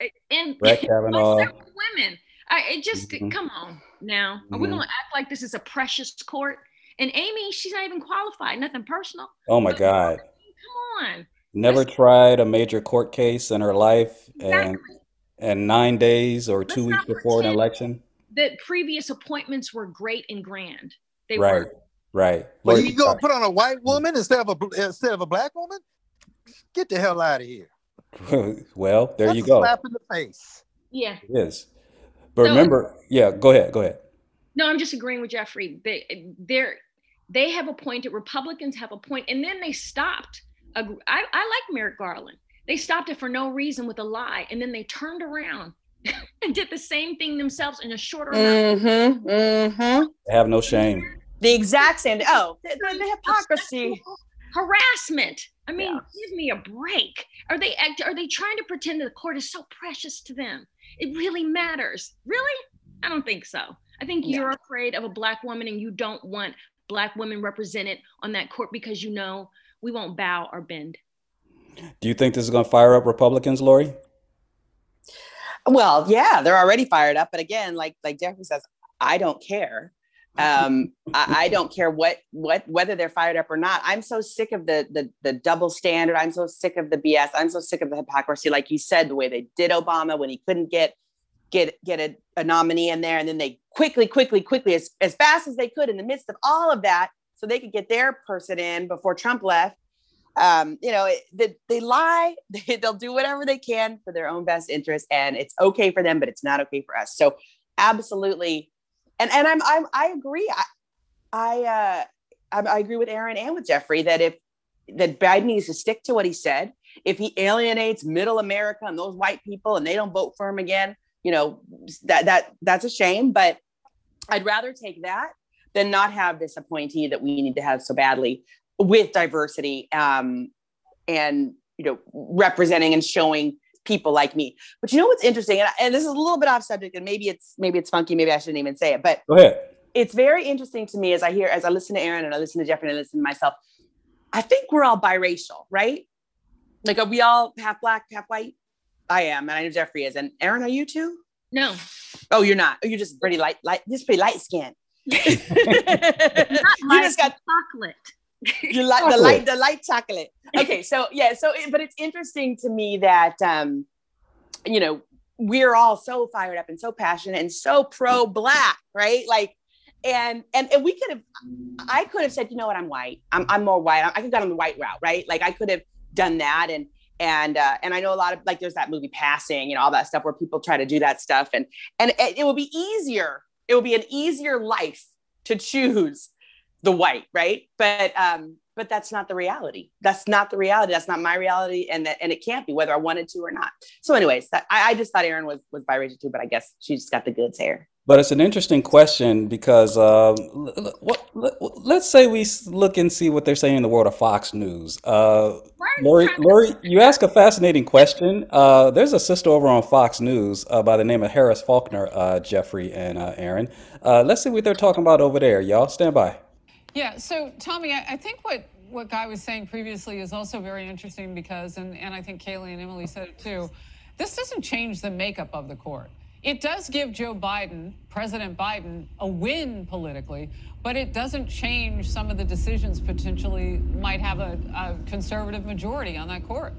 uh, and Brett Kavanaugh. several women. I, it just Mhm. come on now. Are we Mhm. going to act like this is a precious court? And Amy, she's not even qualified. Nothing personal. Oh my God. Come on. Never tried a major court case in her life, and Exactly. and nine days or two weeks before an election. That previous appointments were great and grand. They Right, were. Right. Well, Lori, you go put on a white woman instead of a instead of a black woman. Get the hell out of here. well, there That's you go. slap in the face. Yeah. It is. But So- remember, yeah, go ahead, go ahead. No, I'm just agreeing with Jeffrey. They they're they have appointed Republicans have a and then they stopped. ag- I, I like Merrick Garland. They stopped it for no reason with a lie, and then they turned around and did the same thing themselves in a shorter. Mm-hmm. Mm-hmm. They have no shame. The exact same. Oh, the, the, the hypocrisy. Harassment. I mean, give me a break. Are they act? Are they trying to pretend that the court is so precious to them? It really matters. Really? I don't think so. I think you're afraid of a black woman, and you don't want black women represented on that court because you know we won't bow or bend. Do you think this is going to fire up Republicans, Lori? Well, yeah, they're already fired up. But again, like like Jeffrey says, I don't care. Um, I, I don't care what what whether they're fired up or not. I'm so sick of the the the double standard. I'm so sick of the BS. I'm so sick of the hypocrisy. Like you said, the way they did Obama when he couldn't get get get a, a nominee in there, and then they quickly, quickly, quickly, as, as fast as they could in the midst of all of that, so they could get their person in before Trump left um, you know, it, they, they lie. They, they'll do whatever they can for their own best interest, and it's okay for them, but it's not okay for us. So, absolutely, and and I'm, I'm I agree. I I, uh, I I agree with Aaron and with Jeffrey that if that Biden needs to stick to what he said. If he alienates Middle America and those white people, and they don't vote for him again, you know that that that's a shame. But I'd rather take that than not have this appointee that we need to have so badly with diversity um, and you know representing and showing people like me. But you know what's interesting, and, and this is a little bit off subject, and maybe it's maybe it's funky, maybe I shouldn't even say it, but Go ahead. it's very interesting to me as I hear, as I listen to Aaron and I listen to Jeffrey and I listen to myself. I think we're all biracial, right? Like, are we all half black, half white? I am, and I know Jeffrey is. And Aaron, are you too? No. Oh, you're not. Oh, you're just pretty light, light, just pretty light skin. Not you just got chocolate. You like the light, the light chocolate. Okay, so yeah, so it- but it's interesting to me that um, you know, we're all so fired up and so passionate and so pro black, right? Like, and and and we could have, I could have said, you know what, I'm white. I'm I'm more white. I could have gone on the white route, right? Like I could have done that and and uh, and I know a lot of like there's that movie Passing you know, all that stuff where people try to do that stuff and and it, it will be easier. It will be an easier life to choose the white, right? But um, but that's not the reality. That's not the reality. That's not my reality, and that and it can't be whether I wanted to or not. So, anyways, that, I, I just thought Aaron was was biracial too, but I guess she just got the goods hair. But it's an interesting question because um, l- l- what, let- let's say we look and see what they're saying in the world of Fox News. Uh, Lori, Lori, you ask a fascinating question. Uh, there's a sister over on Fox News uh, by the name of Harris Faulkner, uh, Jeffrey and uh, Aaron. Uh, let's see what they're talking about over there, y'all. Stand by. Yeah, so Tomi, I, I think what, what Guy was saying previously is also very interesting because, and, and I think Kayleigh and Emily said it too, this doesn't change the makeup of the court. It does give Joe Biden, President Biden, a win politically, but it doesn't change some of the decisions potentially might have a, a conservative majority on that court.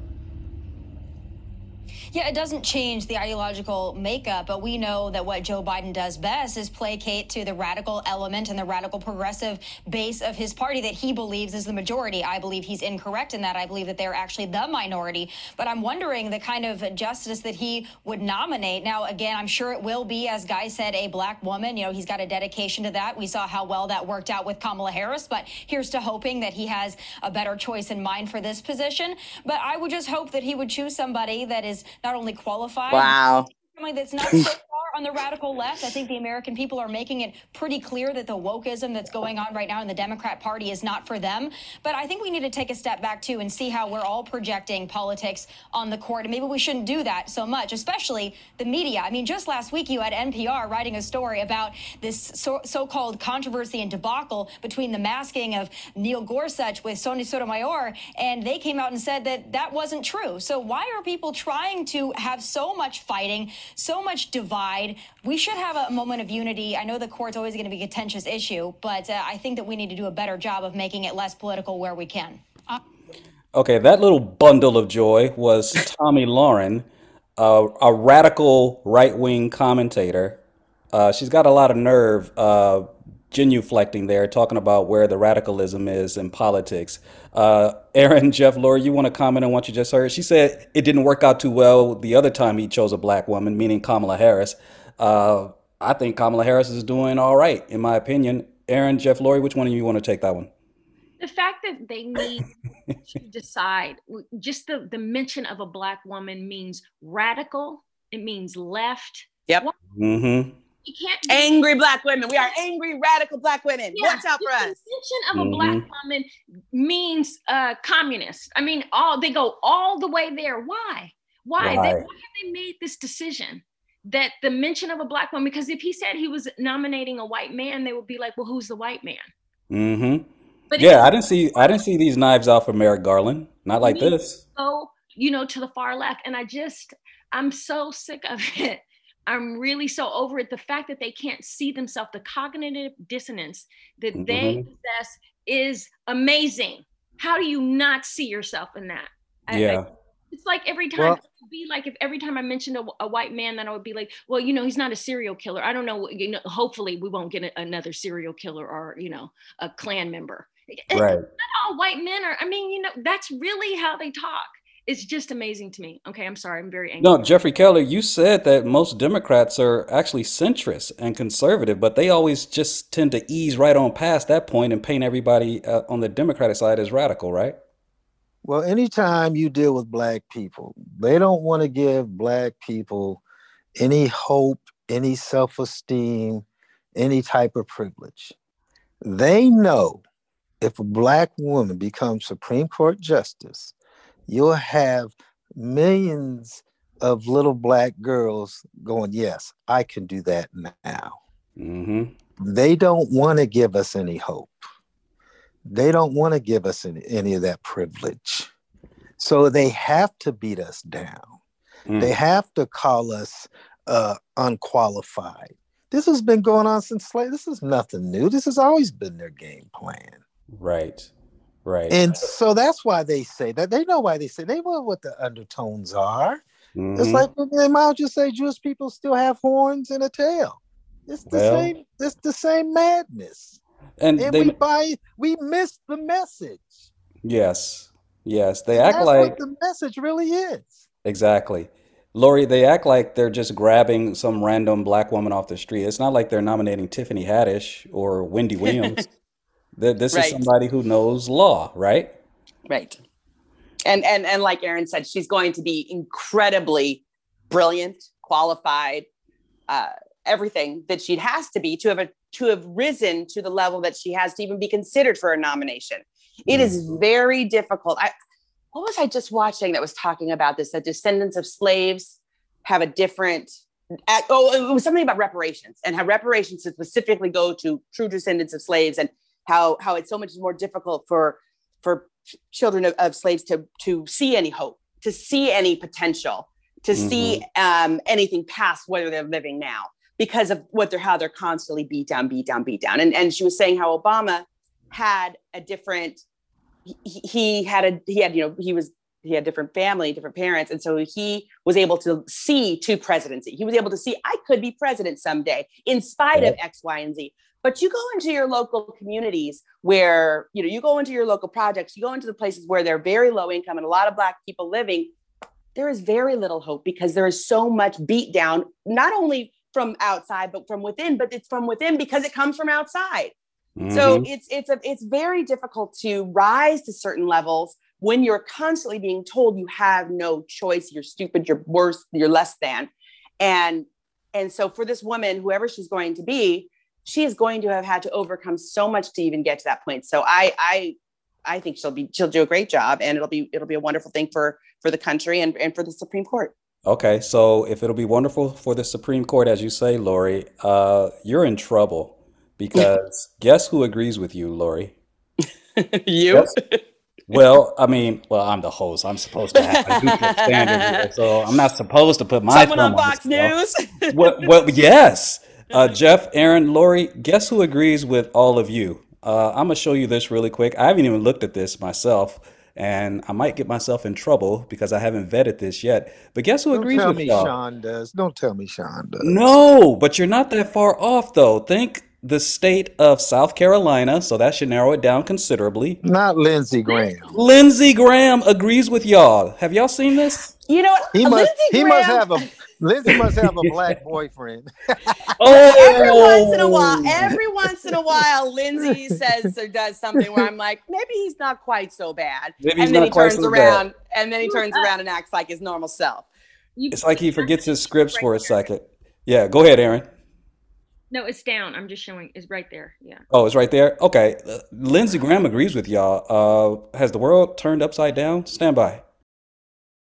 Yeah, it doesn't change the ideological makeup, but we know that what Joe Biden does best is placate to the radical element and the radical progressive base of his party that he believes is the majority. I believe he's incorrect in that. I believe that they're actually the minority. But I'm wondering the kind of justice that he would nominate. Now, again, I'm sure it will be, as Guy said, a black woman. You know, he's got a dedication to that. We saw how well that worked out with Kamala Harris, but here's to hoping that he has a better choice in mind for this position. But I would just hope that he would choose somebody that is not only qualified, Wow. somebody that's not so on the radical left. I think the American people are making it pretty clear that the wokeism that's going on right now in the Democrat Party is not for them. But I think we need to take a step back too and see how we're all projecting politics on the court. And maybe we shouldn't do that so much, especially the media. I mean, just last week you had NPR writing a story about this so- so-called controversy and debacle between the masking of Neil Gorsuch with Sonia Sotomayor, and they came out and said that that wasn't true. So why are people trying to have so much fighting, so much divide? We should have a moment of unity. I know the court's always going to be a contentious issue, but uh, I think that we need to do a better job of making it less political where we can. Okay, that little bundle of joy was Tomi Lahren, uh, a radical right wing commentator. Uh, she's got a lot of nerve uh, genuflecting there, talking about where the radicalism is in politics. Uh, Aaron, Jeff, Laura, you want to comment on what you just heard? She said it didn't work out too well the other time he chose a black woman, meaning Kamala Harris. Uh, I think Kamala Harris is doing all right, in my opinion. Aaron, Jeff, Lori, which one of you want to take that one? the fact that they need to decide, just the, the mention of a black woman means radical it means left Yep. Mm-hmm. you can't Angry black women. We are angry, radical black women. Yeah, Watch out for us. the mention of a black woman means uh communist i mean all they go all the way there why why, They, why have they made this decision that the mention of a black woman because if he said he was nominating a white man they would be like well who's the white man Mm-hmm. But yeah, it's- I didn't see I didn't see these knives out for Merrick Garland. Not like this. so you know to the far left and i just i'm so sick of it i'm really so over it the fact that they can't see themselves the cognitive dissonance that they Mhm. possess is amazing how do you not see yourself in that I- I- Yeah. it's like every time Well- it would be like if every time I mentioned a, a white man, then I would be like, well, you know, he's not a serial killer. I don't know. You know, hopefully we won't get a, another serial killer or you know a Klan member. Right. Not all white men are. I mean, you know, that's really how they talk. It's just amazing to me. Okay, I'm sorry. I'm very angry. No, Jeffrey Keller, you said that most Democrats are actually centrist and conservative, but they always just tend to ease right on past that point and paint everybody uh, on the Democratic side as radical, right? Well, anytime you deal with black people, they don't want to give black people any hope, any self esteem, any type of privilege. They know if a black woman becomes Supreme Court justice, you'll have millions of little black girls going, Yes, I can do that now. Mm-hmm. They don't want to give us any hope. They don't want to give us any, any of that privilege. So they have to beat us down. Mm. They have to call us uh, unqualified. This has been going on since slavery. This is nothing new. This has always been their game plan. Right. Right. And so that's why they say that. They know why they say they know what the undertones are. It's Mhm. like they might just say Jewish people still have horns and a tail. It's the Well- same. It's the same madness. And And they we buy. We miss the message. yes. Yes. They And act that's like what the message really is. Exactly. Lori, they act like they're just grabbing some random black woman off the street. It's not like they're nominating Tiffany Haddish or Wendy Williams. This Right. is somebody who knows law, right? Right. And and and like Aaron said, she's going to be incredibly brilliant, qualified, uh, everything that she has to be to have a, to have risen to the level that she has to even be considered for a nomination. It is very difficult. I what was I just watching that was talking about this? That descendants of slaves have a different. Oh, it was something about reparations and how reparations specifically go to true descendants of slaves and how how it's so much more difficult for for children of, of slaves to to see any hope, to see any potential, to see um, anything past where they're living now because of what they're how they're constantly beat down, beat down, beat down. And and she was saying how Obama had a different he, he had a he had you know he was he had different family different parents. And so he was able to see to presidency. He was able to see i could be president someday in spite of x y and z. But you go into your local communities where you know you go into your local projects you go into the places where they're very low income and a lot of black people living there is very little hope because there is so much beat down not only from outside but from within but it's from within because it comes from outside so Mhm. it's it's a it's very difficult to rise to certain levels when you're constantly being told you have no choice, you're stupid, you're worse, you're less than. And and so for this woman, whoever she's going to be, she is going to have had to overcome so much to even get to that point. So I I I think she'll be she'll do a great job and it'll be it'll be a wonderful thing for for the country and, and for the Supreme Court. Okay, so if it'll be wonderful for the Supreme Court, as you say, Lori, uh, you're in trouble because guess who agrees with you, Lori? you? Yes. Well, I mean, well, I'm the host. I'm supposed to have a neutral standard here, so I'm not supposed to put my Someone on Fox this, News. well, yes. Uh, Jeff, Aaron, Lori, guess who agrees with all of you? Uh, I'm gonna show you this really quick. I haven't even looked at this myself, and I might get myself in trouble because I haven't vetted this yet. But guess who Don't agrees tell with me y'all? Sean does. Don't tell me Sean does. No, but you're not that far off though. Think the state of South Carolina, so that should narrow it down considerably. Not Lindsey Graham. Lindsey Graham agrees with y'all. Have y'all seen this? You know what? He must. Lindsey He must have a. Lindsey must have a black boyfriend. oh, every once in a while, every once in a while, Lindsey says or does something where I'm like, maybe he's not quite so bad. Maybe he's and then not he quite turns so bad. around and then he turns around and acts like his normal self. It's like he forgets his scripts for a second. Yeah, go ahead, Aaron. No, it's down. I'm just showing. It's right there. Yeah. Oh, it's right there. Okay, uh, Lindsey Graham agrees with y'all. Uh, has the world turned upside down? Stand by.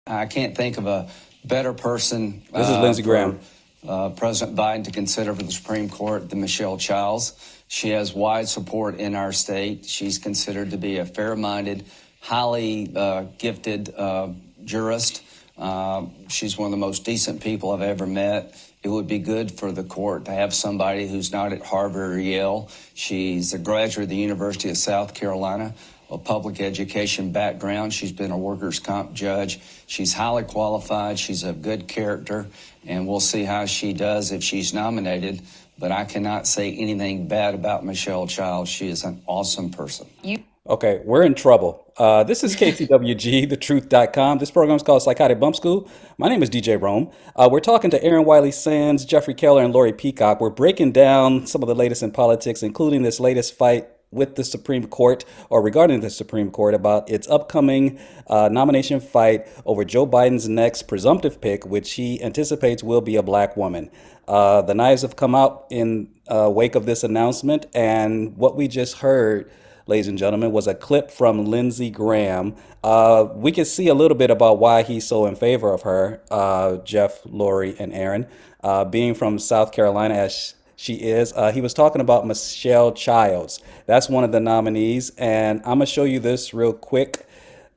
I can't think of a better person. This is Lindsey for, Graham. Uh, President Biden to consider for the Supreme Court than Michelle Childs. She has wide support in our state. She's considered to be a fair-minded, highly uh, gifted uh, jurist. Uh, she's one of the most decent people I've ever met. It would be good for the court to have somebody who's not at Harvard or Yale. She's a graduate of the University of South Carolina, a public education background. She's been a workers' comp judge. She's highly qualified. She's of good character, and we'll see how she does if she's nominated. But I cannot say anything bad about Michelle Child. She is an awesome person. You- Okay, we're in trouble. Uh, this is KCWG, thetruth.com. This program is called Psychotic Bump School. My name is DJ Rome. Uh, we're talking to Aaron Wiley Sands, Jeffrey Keller, and Lori Peacock. We're breaking down some of the latest in politics, including this latest fight with the Supreme Court or regarding the Supreme Court about its upcoming uh, nomination fight over Joe Biden's next presumptive pick, which he anticipates will be a black woman. Uh, the knives have come out in uh, wake of this announcement, and what we just heard ladies and gentlemen, was a clip from Lindsey Graham. Uh, we can see a little bit about why he's so in favor of her, uh, Jeff, Lori, and Aaron. Uh, being from South Carolina, as she is, uh, he was talking about Michelle Childs. That's one of the nominees. And I'm going to show you this real quick,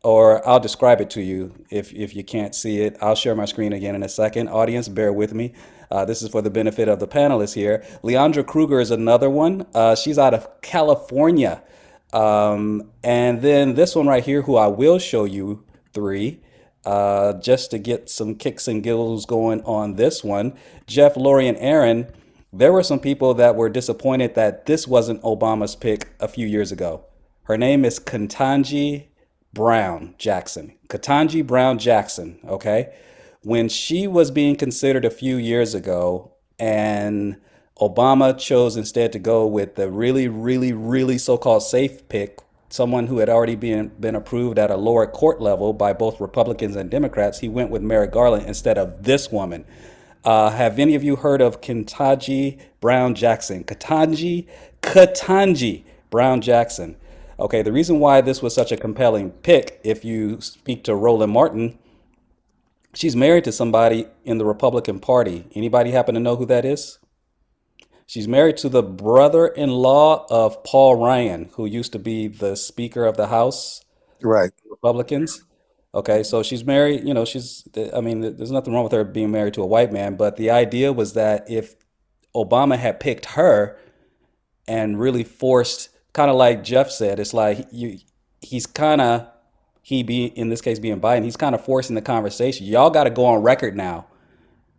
or I'll describe it to you if, if you can't see it. I'll share my screen again in a second. Audience, bear with me. Uh, this is for the benefit of the panelists here. Leondra Kruger is another one. Uh, she's out of California. Um, and then this one right here, who I will show you three, uh, just to get some kicks and giggles going on this one. Jeff, Lori, and Aaron, there were some people that were disappointed that this wasn't Obama's pick a few years ago. Her name is Ketanji Brown Jackson. Ketanji Brown Jackson, okay? when she was being considered a few years ago and Obama chose instead to go with the really, really, really so called safe pick, someone who had already been, been approved at a lower court level by both Republicans and Democrats, he went with Merrick Garland instead of this woman. Uh, have any of you heard of Ketanji Brown Jackson? Ketanji, Ketanji Brown Jackson. Okay, the reason why this was such a compelling pick, if you speak to Roland Martin, She's married to somebody in the Republican Party. Anybody happen to know who that is? She's married to the brother-in-law of Paul Ryan, who used to be the Speaker of the House. Right. Republicans. Okay, so she's married, you know, she's, I mean, there's nothing wrong with her being married to a white man, but the idea was that if Obama had picked her and really forced, kind of like Jeff said, it's like you, he's kind of he be in this case being Biden, he's kind of forcing the conversation. Y'all got to go on record now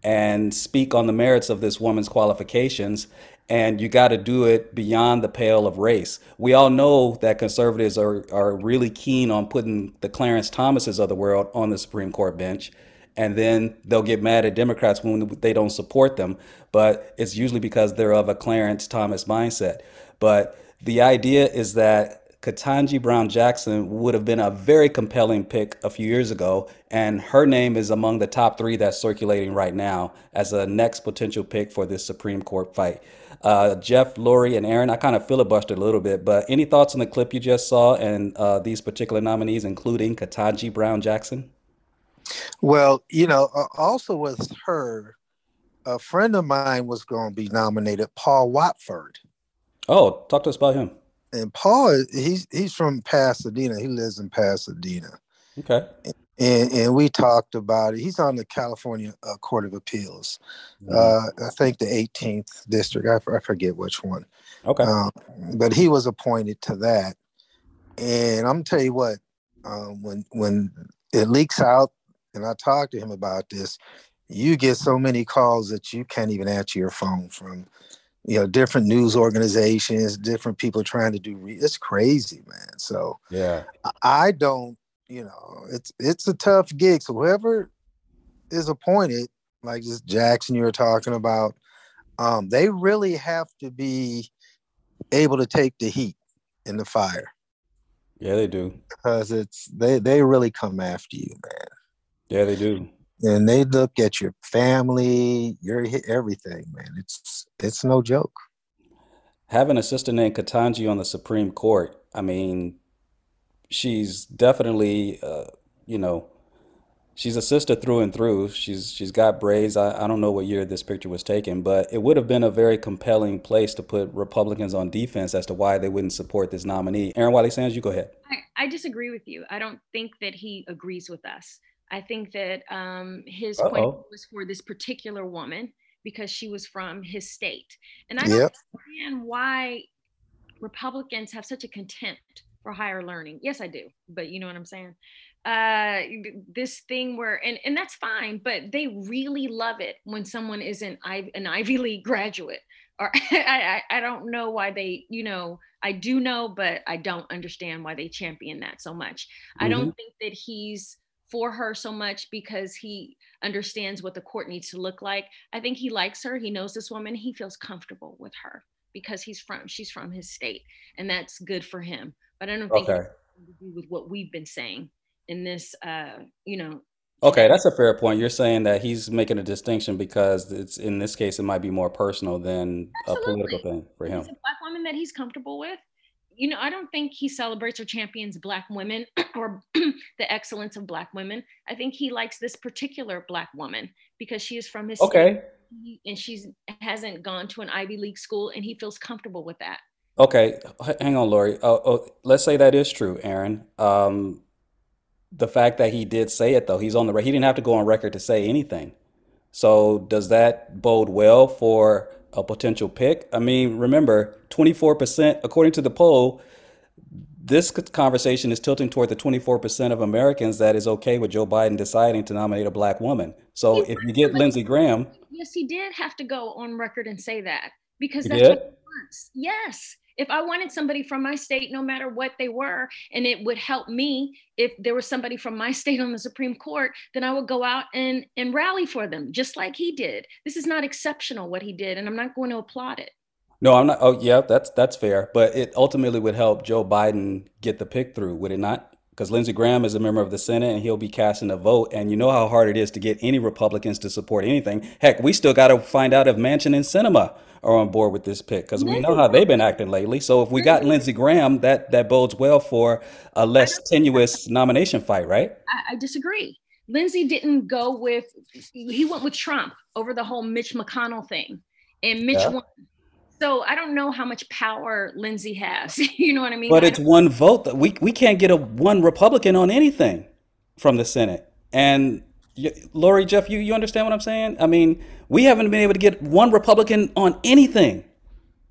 and speak on the merits of this woman's qualifications and you got to do it beyond the pale of race. We all know that conservatives are are really keen on putting the Clarence Thomases of the world on the Supreme Court bench and then they'll get mad at Democrats when they don't support them, but it's usually because they're of a Clarence Thomas mindset. But the idea is that Ketanji Brown Jackson would have been a very compelling pick a few years ago, and her name is among the top three that's circulating right now as a next potential pick for this Supreme Court fight. Uh, Jeff, Lori, and Aaron, I kind of filibustered a little bit, but any thoughts on the clip you just saw and uh, these particular nominees, including Ketanji Brown Jackson? Well, you know, also with her, a friend of mine was going to be nominated, Paul Watford. Oh, talk to us about him and Paul, he's he's from Pasadena. He lives in Pasadena. Okay. And, and we talked about it. He's on the California uh, Court of Appeals. Mm-hmm. Uh, I think the 18th district. I, I forget which one. Okay. Um, but he was appointed to that. And I'm gonna tell you what, um, when when it leaks out, and I talked to him about this, you get so many calls that you can't even answer your phone from you know different news organizations different people trying to do re- it's crazy man so yeah i don't you know it's it's a tough gig. So whoever is appointed like this jackson you were talking about um they really have to be able to take the heat in the fire. Yeah they do. Because it's they they really come after you man. Yeah they do. And they look at your family, your everything, man. It's it's no joke. Having a sister named Ketanji on the Supreme Court, I mean, she's definitely, uh, you know, she's a sister through and through. She's she's got braids. I, I don't know what year this picture was taken, but it would have been a very compelling place to put Republicans on defense as to why they wouldn't support this nominee. Aaron Wiley Sands, you go ahead. I, I disagree with you. I don't think that he agrees with us. I think that um, his Uh-oh. point was for this particular woman because she was from his state. And I don't yep. understand why Republicans have such a contempt for higher learning. Yes, I do, but you know what I'm saying? Uh, this thing where, and, and that's fine, but they really love it when someone is an, an Ivy League graduate. Or I, I, I don't know why they, you know, I do know, but I don't understand why they champion that so much. Mm-hmm. I don't mm-hmm. think that he's for her so much because he understands what the court needs to look like. I think he likes her. He knows this woman. He feels comfortable with her because he's from she's from his state, and that's good for him. But I don't think okay. to do with what we've been saying in this, uh, you know. Okay, that's a fair point. You're saying that he's making a distinction because it's in this case it might be more personal than Absolutely. a political thing for him. It's a black woman that he's comfortable with you know, I don't think he celebrates or champions Black women or the excellence of Black women. I think he likes this particular Black woman because she is from his Okay. state and she's hasn't gone to an Ivy League school and he feels comfortable with that. Okay, h- hang on, Lori. Oh, let's say that is true, Aaron. Um, the fact that he did say it though, he's on the re- he didn't have to go on record to say anything. So does that bode well for a potential pick? I mean, remember, 24%, according to the poll, this c- conversation is tilting toward the 24% of Americans that is okay with Joe Biden deciding to nominate a black woman. So if you get Lindsey Graham, Yes, he did have to go on record and say that because He that's did? what he wants. Yes. If I wanted somebody from my state, no matter what they were, and it would help me if there was somebody from my state on the Supreme Court, then I would go out and, and rally for them, just like he did. This is not exceptional what he did, and I'm not going to applaud it. no, I'm not. Oh, yeah, that's that's fair. But it ultimately would help Joe Biden get the pick through, would it not? Because Lindsey Graham is a member of the Senate and he'll be casting a vote. And you know how hard it is to get any Republicans to support anything. Heck, we still got to find out if Manchin and Sinema are on board with this pick because we know how they've been acting lately. So if we got Lindsey Graham, that that bodes well for a less tenuous nomination fight, right? I, I disagree. Lindsey didn't go with, he went with Trump over the whole Mitch McConnell thing, and Mitch Yeah. won. So I don't know how much power Lindsey has. you know what I mean? But I it's one vote. that We we can't get a one Republican on anything from the Senate. And Lori, Jeff, you you understand what I'm saying? I mean, we haven't been able to get one Republican on anything.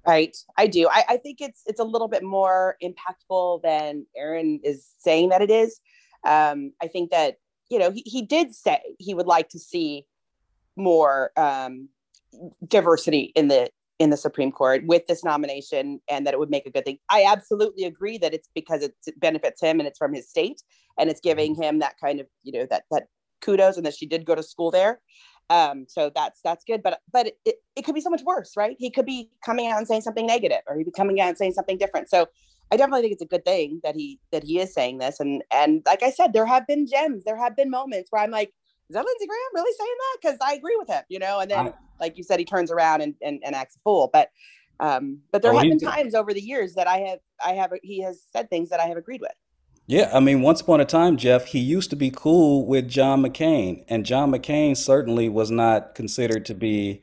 Right. I do. I, I think it's it's a little bit more impactful than Aaron is saying that it is. Um, I think that, you know, he, he did say he would like to see more um, diversity in the in the Supreme Court with this nomination and that it would make a good thing. I absolutely agree that it's because it benefits him and it's from his state and it's giving him that kind of, you know, that that kudos and that she did go to school there. Um, so that's that's good, but but it, it could be so much worse, right? He could be coming out and saying something negative, or he'd be coming out and saying something different. So I definitely think it's a good thing that he that he is saying this. And and like I said, there have been gems, there have been moments where I'm like, is that Lindsey Graham really saying that? Because I agree with him, you know. And then, I- like you said, he turns around and and, and acts a fool. But um, but there Oh, have been times over the years that I have I have he has said things that I have agreed with. Yeah, I mean, once upon a time, Jeff, he used to be cool with John McCain, and John McCain certainly was not considered to be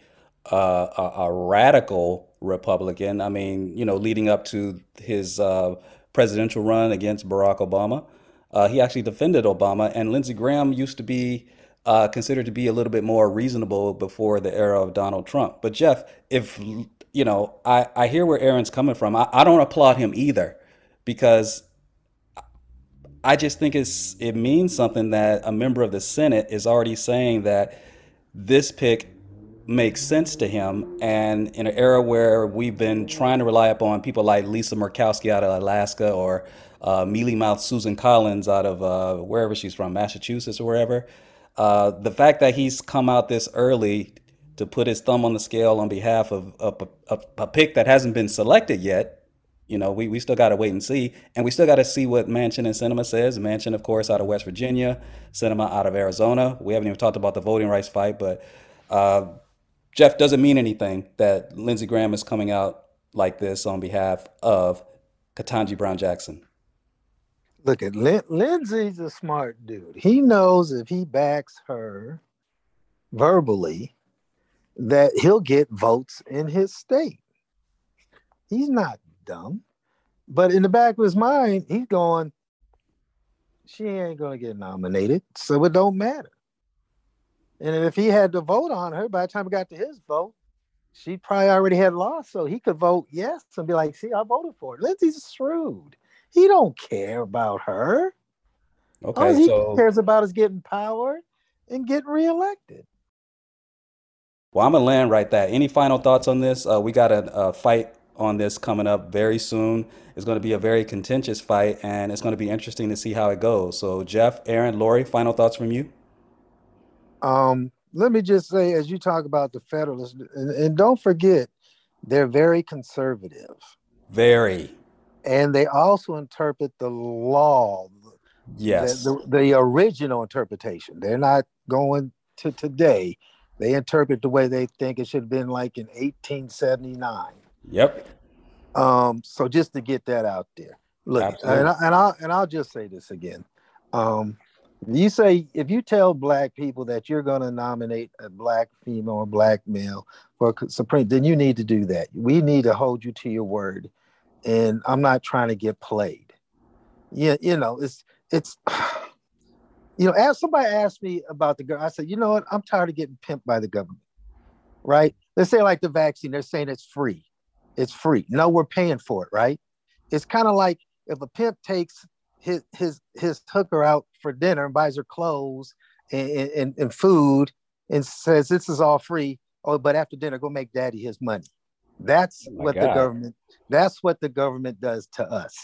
uh, a, a radical Republican. I mean, you know, leading up to his uh, presidential run against Barack Obama, uh, he actually defended Obama, and Lindsey Graham used to be uh, considered to be a little bit more reasonable before the era of Donald Trump. But Jeff, if you know, I, I hear where Aaron's coming from. I, I don't applaud him either because I just think it's it means something that a member of the Senate is already saying that this pick makes sense to him. And in an era where we've been trying to rely upon people like Lisa Murkowski out of Alaska or uh, mealy mouth Susan Collins out of uh, wherever she's from, Massachusetts or wherever, uh, the fact that he's come out this early to put his thumb on the scale on behalf of, of a pick that hasn't been selected yet you know, we, we still got to wait and see. And we still got to see what Manchin and Sinema says. Manchin, of course, out of West Virginia, Sinema out of Arizona. We haven't even talked about the voting rights fight, but uh, Jeff doesn't mean anything that Lindsey Graham is coming out like this on behalf of Ketanji Brown Jackson. Look at Lin- Lindsey's a smart dude. He knows if he backs her verbally, that he'll get votes in his state. He's not dumb, but in the back of his mind, he's going, "She ain't gonna get nominated, so it don't matter." And if he had to vote on her, by the time it got to his vote, she probably already had lost, so he could vote yes and be like, "See, I voted for her." Lindsey's shrewd. He don't care about her. All Okay, he so cares about is getting power and getting reelected. well, I'm gonna land right there. Any final thoughts on this? Uh, we got a, a fight on this coming up very soon. It's going to be a very contentious fight, and it's going to be interesting to see how it goes. So, Jeff, Aaron, Lori, final thoughts from you? Um, let me just say, as you talk about the Federalists, and, and don't forget, they're very conservative, Very. and they also interpret the law, Yes. the, the, the original interpretation. They're not going to today. They interpret the way they think it should have been like in 1879. Yep. Um, so just to get that out there, look, Absolutely. and, I, and I'll and I'll just say this again. Um, you say if you tell black people that you're going to nominate a black female or black male for supreme, then you need to do that. We need to hold you to your word, and I'm not trying to get played. Yeah, you know, it's it's. You know, as somebody asked me about the girl, I said, you know what? I'm tired of getting pimped by the government. Right? Let's say like the vaccine, they're saying it's free. It's free. No, we're paying for it, right? It's kind of like if a pimp takes his his his hooker out for dinner and buys her clothes and, and, and food and says this is all free. Oh, but after dinner, go make daddy his money. That's oh my what the government that's what the government does to us.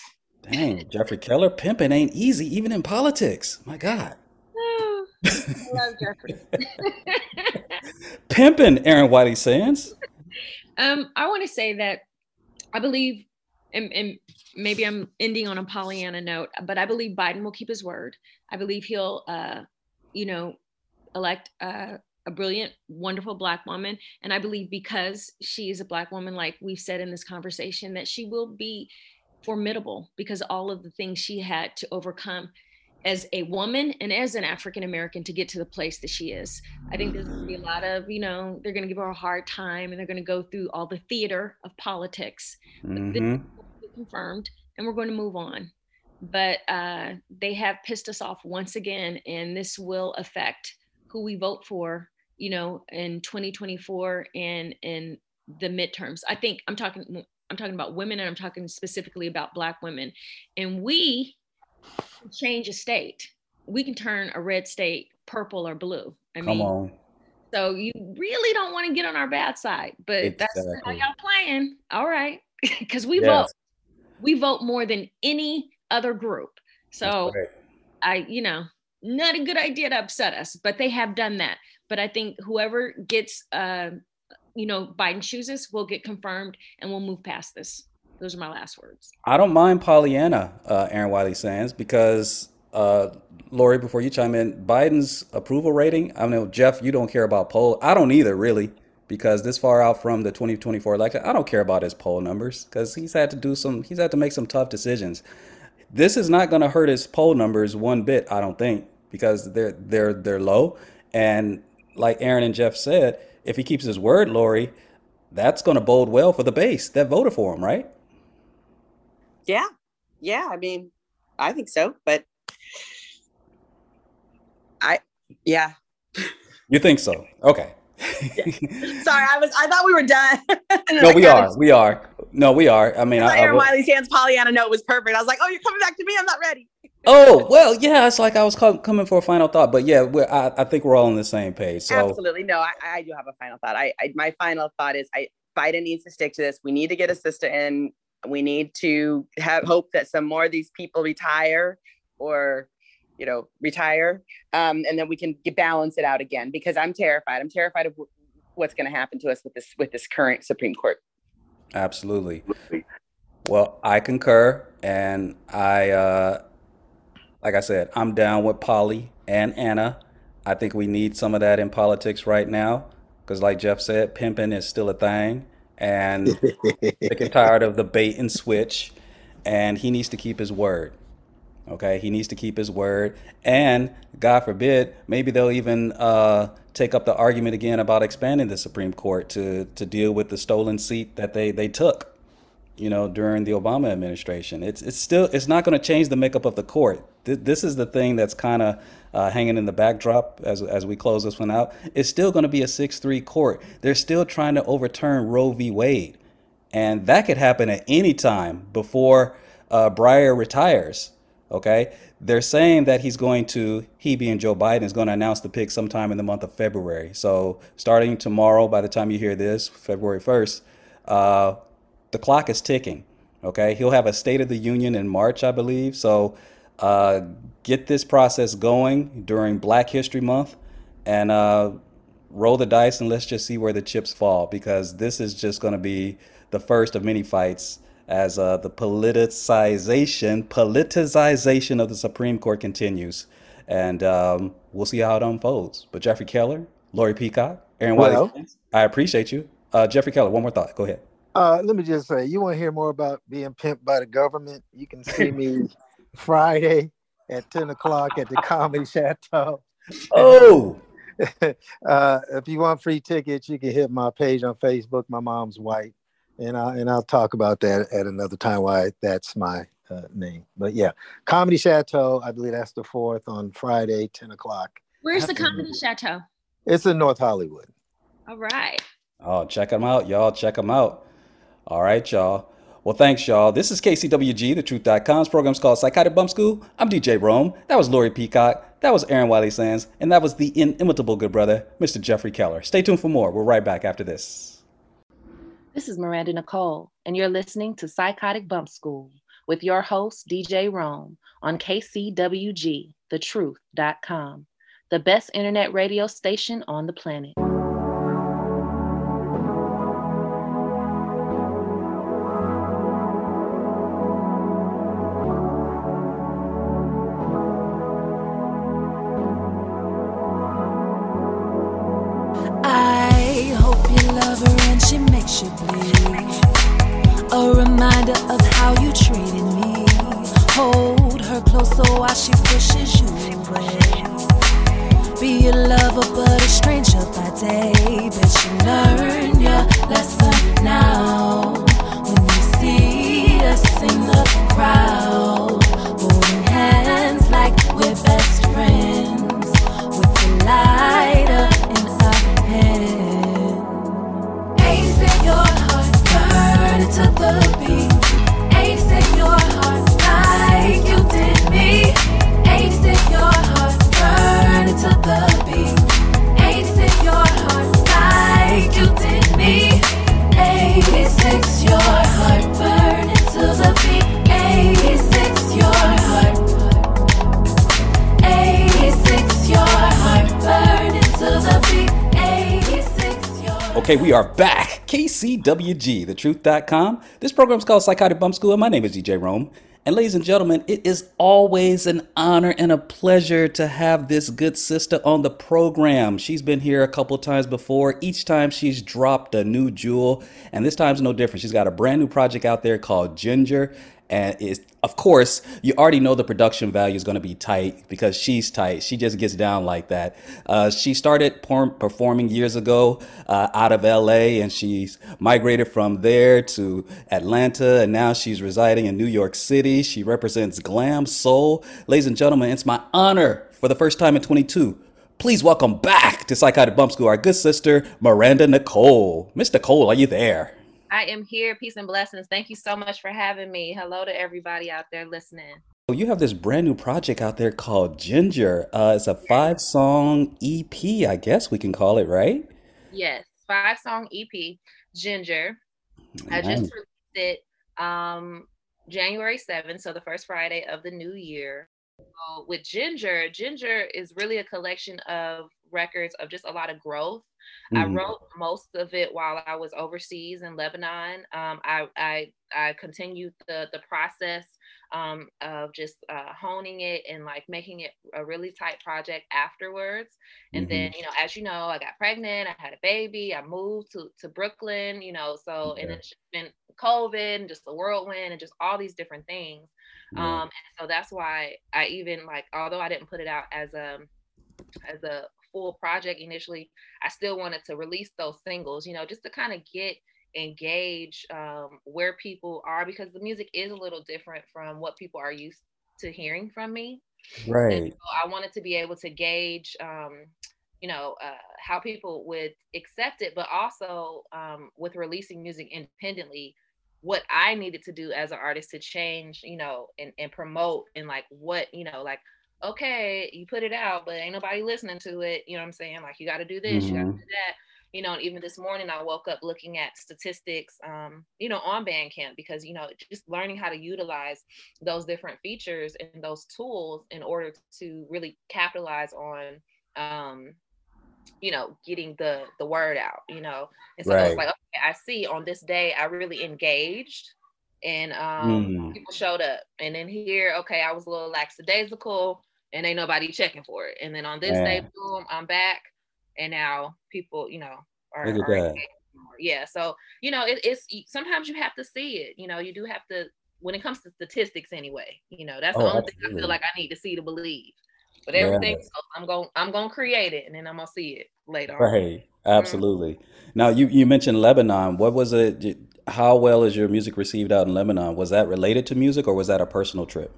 Dang, Jeffrey Keller, pimping ain't easy, even in politics. My God. Ah, I love Jeffrey. Pimping, Aaron Whitey Sands. Um, I want to say that I believe, and, and maybe I'm ending on a Pollyanna note, but I believe Biden will keep his word. I believe he'll, uh, you know, elect uh, a brilliant, wonderful Black woman. And I believe because she is a Black woman, like we've said in this conversation, that she will be formidable because all of the things she had to overcome as a woman and as an African American to get to the place that she is. I think there's going to be a lot of, you know, they're going to give her a hard time and they're going to go through all the theater of politics. Hmm will confirmed and we're going to move on. But uh, they have pissed us off once again, and this will affect who we vote for, you know, in 2024 and in the midterms. I think I'm talking. I'm talking about women, and I'm talking specifically about Black women. And we change a state. We can turn a red state purple or blue. I Come mean, on. so you really don't want to get on our bad side, but that's how y'all playing. All right, because we Yes. vote. We vote more than any other group. So. I, you know, not a good idea to upset us, but they have done that. But I think whoever gets, uh, you know, Biden chooses will get confirmed, and we'll move past this. Those are my last words. I don't mind Pollyanna, uh, Aaron Wiley Sands, because uh, Lori, before you chime in, Biden's approval rating. I know Jeff, you don't care about poll. I don't either, really, because this far out from the 2024 election, I don't care about his poll numbers because he's had to do some. He's had to make some tough decisions. This is not going to hurt his poll numbers one bit, I don't think, because they're they're they're low. And like Aaron and Jeff said, if he keeps his word, Lori, that's going to bode well for the base that voted for him, right? Yeah. Yeah. I mean, I think so, but I, yeah. You think so? Okay. Sorry, I was, I thought we were done. No, I we are. We are. No, we are. I mean, I I, I Aaron Wiley Sands Pollyanna note was perfect. I was like, oh, you're coming back to me. I'm not ready. oh well, yeah. It's like I was co- coming for a final thought, but yeah, we're, I, I think we're all on the same page. So Absolutely. No, I, I do have a final thought. I, I my final thought is I Biden needs to stick to this. We need to get a sister in. We need to have hope that some more of these people retire or you know retire um, and then we can balance it out again because i'm terrified i'm terrified of wh- what's going to happen to us with this with this current supreme court Absolutely. Well, I concur, and I, uh, like I said, I'm down with Polly and Anna. I think we need some of that in politics right now, because like Jeff said, pimping is still a thing, and sick and tired of the bait and switch, and he needs to keep his word. Okay, he needs to keep his word, and God forbid, maybe they'll even uh, take up the argument again about expanding the Supreme Court to to deal with the stolen seat that they they took, you know, during the Obama administration. It's it's still it's not going to change the makeup of the court. Th- This is the thing that's kind of uh, hanging in the backdrop as as we close this one out. It's still going to be a six three court. They're still trying to overturn Roe v. Wade, and that could happen at any time before uh, Breyer retires. Okay, they're saying that he's going to, he being Joe Biden, is going to announce the pick sometime in the month of February. So starting tomorrow, by the time you hear this, February 1st, uh, the clock is ticking. Okay, he'll have a State of the Union in March, I believe. So uh, get this process going during Black History Month and uh, roll the dice and let's just see where the chips fall because this is just going to be the first of many fights as uh, the politicization politicization of the Supreme Court continues, and um, we'll see how it unfolds. But Jeffrey Keller, Lori Peacock, Aaron Wiley, Well- I appreciate you. Uh, Jeffrey Keller, one more thought. Go ahead. Uh, let me just say, you want to hear more about being pimped by the government? You can see me Friday at 10 o'clock at the Comedy Chateau. Oh, uh, if you want free tickets, you can hit my page on Facebook. My mom's white, and I and I'll talk about that at another time. Why that's my uh, name, but yeah, Comedy Chateau. I believe that's the fourth on Friday, 10 o'clock. Where's the Comedy Chateau? It's in North Hollywood. All right. Oh, check them out, y'all. Check them out. All right, y'all. Well, thanks, y'all. This is KCWG, the truth.com's program's called Psychotic Bump School. I'm DJ Rome. That was Lori Peacock. That was Aaron Wiley Sands. And that was the inimitable good brother, Mr. Jeffrey Keller. Stay tuned for more. We're right back after this. This is Miranda Nicole, and you're listening to Psychotic Bump School with your host, DJ Rome, on KCWG, the thetruth.com, the best internet radio station on the planet. You bleed. A reminder of how you treated me. Hold her closer while she pushes you away. Be a lover but a stranger by day. Bet you learn your lesson now. When you see us in the crowd, to the beat. Ace in your heart, like you did me. Eighty-six, your heart, burn to the beat. Eighty-six, your heart. 86, your heart burning to the beat. 86, your Okay, we are back. KCWG, thetruth.com. This program is called Psychotic Bump School, and my name is DJ Rome. And ladies and gentlemen, it is always an honor and a pleasure to have this good sister on the program. She's been here a couple times before. Each time she's dropped a new jewel, and this time's no different. She's got a brand new project out there called Ginger. And of course, you already know the production value is going to be tight because she's tight. She just gets down like that. Uh, she started performing years ago uh, out of LA and she's migrated from there to Atlanta and now she's residing in New York City. She represents glam soul. Ladies and gentlemen, it's my honor for the first time in 22. Please welcome back to Psychotic Bump School our good sister, Miranda Nicole. Miss Nicole, are you there? I am here. Peace and blessings. Thank you so much for having me. Hello to everybody out there listening. So You have this brand new project out there called Ginger. Uh, it's a five song EP, I guess we can call it, right? Yes, five song EP, Ginger. I just released it um, January 7th, so the first Friday of the new year. So with Ginger, Ginger is really a collection of records of just a lot of growth. I Mhm. wrote most of it while I was overseas in Lebanon. Um, I, I I continued the the process um, of just uh, honing it and like making it a really tight project afterwards. And then, you know, as you know, I got pregnant, I had a baby, I moved to, to Brooklyn, you know, so, and Okay. it's just been COVID and just the whirlwind and just all these different things. Yeah. Um, and so that's why I even like, although I didn't put it out as a, as a full project initially, I still wanted to release those singles, you know, just to kind of get engage um, where people are because the music is a little different from what people are used to hearing from me. Right. so I wanted to be able to gauge, um, you know, uh, how people would accept it, but also um, with releasing music independently, what I needed to do as an artist to change, you know, and, and promote and like what, you know, like, okay, you put it out, but ain't nobody listening to it. You know what I'm saying? Like, you got to do this, you got to do that. You know, and even this morning I woke up looking at statistics, um, you know, on Bandcamp because, you know, just learning how to utilize those different features and those tools in order to really capitalize on um you know getting the the word out you know and so it was like okay i see on this day i really engaged and um Mm. people showed up and then here okay i was a little lackadaisical and ain't nobody checking for it and then on this day boom i'm back and now people you know are, are yeah. So you know, it, it's sometimes you have to see it. You know, you do have to when it comes to statistics anyway. You know, that's the Oh, only thing I feel like I need to see to believe. But Yeah. everything else, I'm going I'm gonna create it and then I'm gonna see it later on. Right. Absolutely. Mm-hmm. Now you you mentioned Lebanon. What was it? How well is your music received out in Lebanon? Was that related to music or was that a personal trip?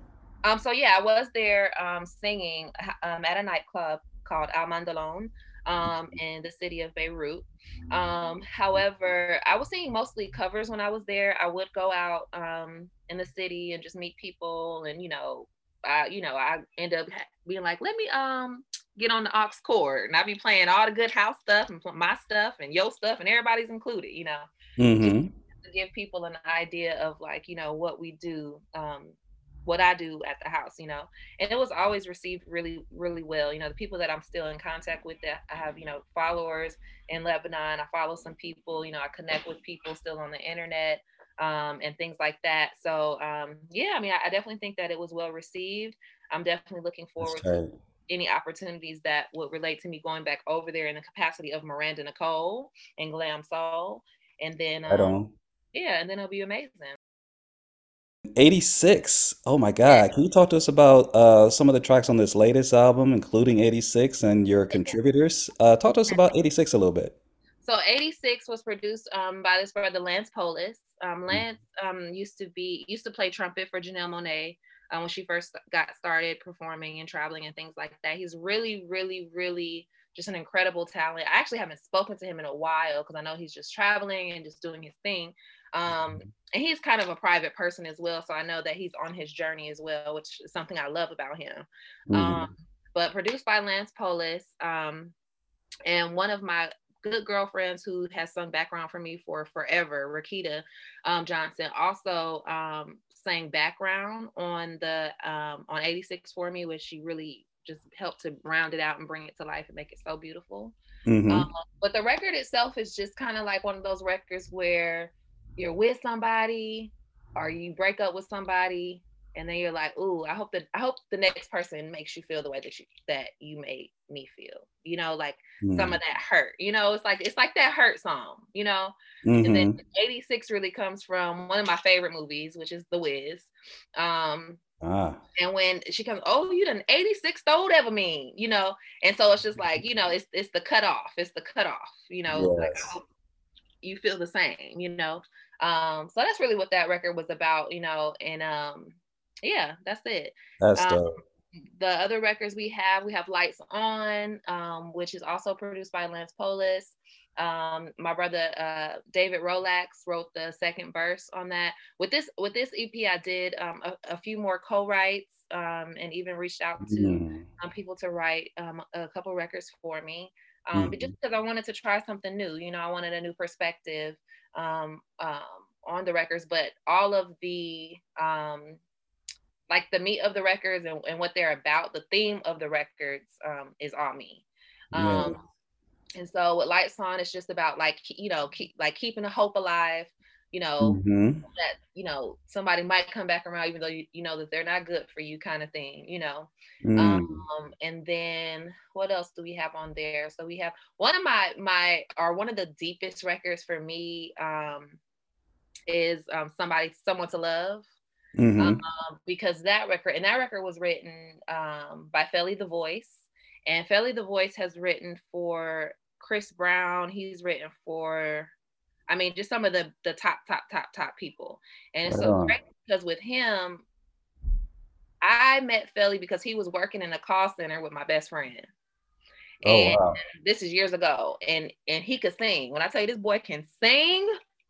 Um, so yeah, I was there um, singing um, at a nightclub called Al Mandalone um, in the city of Beirut. Um, however, I was singing mostly covers when I was there. I would go out um, in the city and just meet people, and you know, I you know I end up being like, let me um get on the aux cord, and I be playing all the good house stuff and my stuff and your stuff, and everybody's included, you know Mm-hmm. to give people an idea of like you know what we do um what i do at the house you know and it was always received really really well you know the people that i'm still in contact with that i have you know followers in lebanon i follow some people you know i connect with people still on the internet um and things like that so um yeah i mean i, I definitely think that it was well received i'm definitely looking forward to any opportunities that would relate to me going back over there in the capacity of Miranda Nicole and Glam Soul. And then Right um, on. yeah, and then it'll be amazing. 86. Oh my God. Can you talk to us about uh, some of the tracks on this latest album, including 86 and your contributors? Uh, talk to us about 86 a little bit. So 86 was produced um, by this brother Lance Polis. Um, Lance um, used to be used to play trumpet for Janelle Monáe um, when she first got started performing and traveling and things like that. He's really, really, really just an incredible talent. I actually haven't spoken to him in a while because I know he's just traveling and just doing his thing. Um, and he's kind of a private person as well, so I know that he's on his journey as well, which is something I love about him. Mhm. Um, but produced by Lance Polis, um, and one of my good girlfriends who has sung background for me for forever, Rakita um, Johnson, also um, sang background on the um, on 86 for me, which she really just helped to round it out and bring it to life and make it so beautiful. Mhm. Um, but the record itself is just kind of like one of those records where you're with somebody or you break up with somebody and then you're like, ooh, I hope that I hope the next person makes you feel the way that you that you made me feel. You know, like some Mm. of that hurt. You know, it's like it's like that hurt song, you know. Mm-hmm. And then 86 really comes from one of my favorite movies, which is The Wiz. Um, Ah. and when she comes, oh, you done 86 old ever mean, you know? And so it's just like, you know, it's it's the cutoff. It's the cutoff, you know, like I Yes. hope you feel the same, you know. Um, so that's really what that record was about, you know, and um, yeah, that's it. That's Um, dope. the other records we have, we have Lights On, um, which is also produced by Lance Polis. Um, my brother uh, David Rolax wrote the second verse on that. With this with this EP, I did um, a, a few more co-writes um, and even reached out to Mm. um, people to write um, a couple records for me. Um, but just Mhm. because I wanted to try something new, you know, I wanted a new perspective um, um, on the records. But all of the um, like the meat of the records and, and what they're about, the theme of the records um, is on me. Yeah. Um, and so with Lights On, it's just about like you know, keep like keeping the hope alive. You know Mhm. that you know somebody might come back around even though you, you know that they're not good for you, kind of thing. You know. Mm. Um, and then what else do we have on there? So we have one of my my or one of the deepest records for me um, is um, somebody someone to love Mhm. um, because that record and that record was written um, by Felly the Voice, and Felly the Voice has written for Chris Brown. He's written for, I mean, just some of the the top top top top people, and it's so great because with him, I met Felly because he was working in a call center with my best friend. Oh And wow. this is years ago, and and he could sing. When I tell you this boy can sing,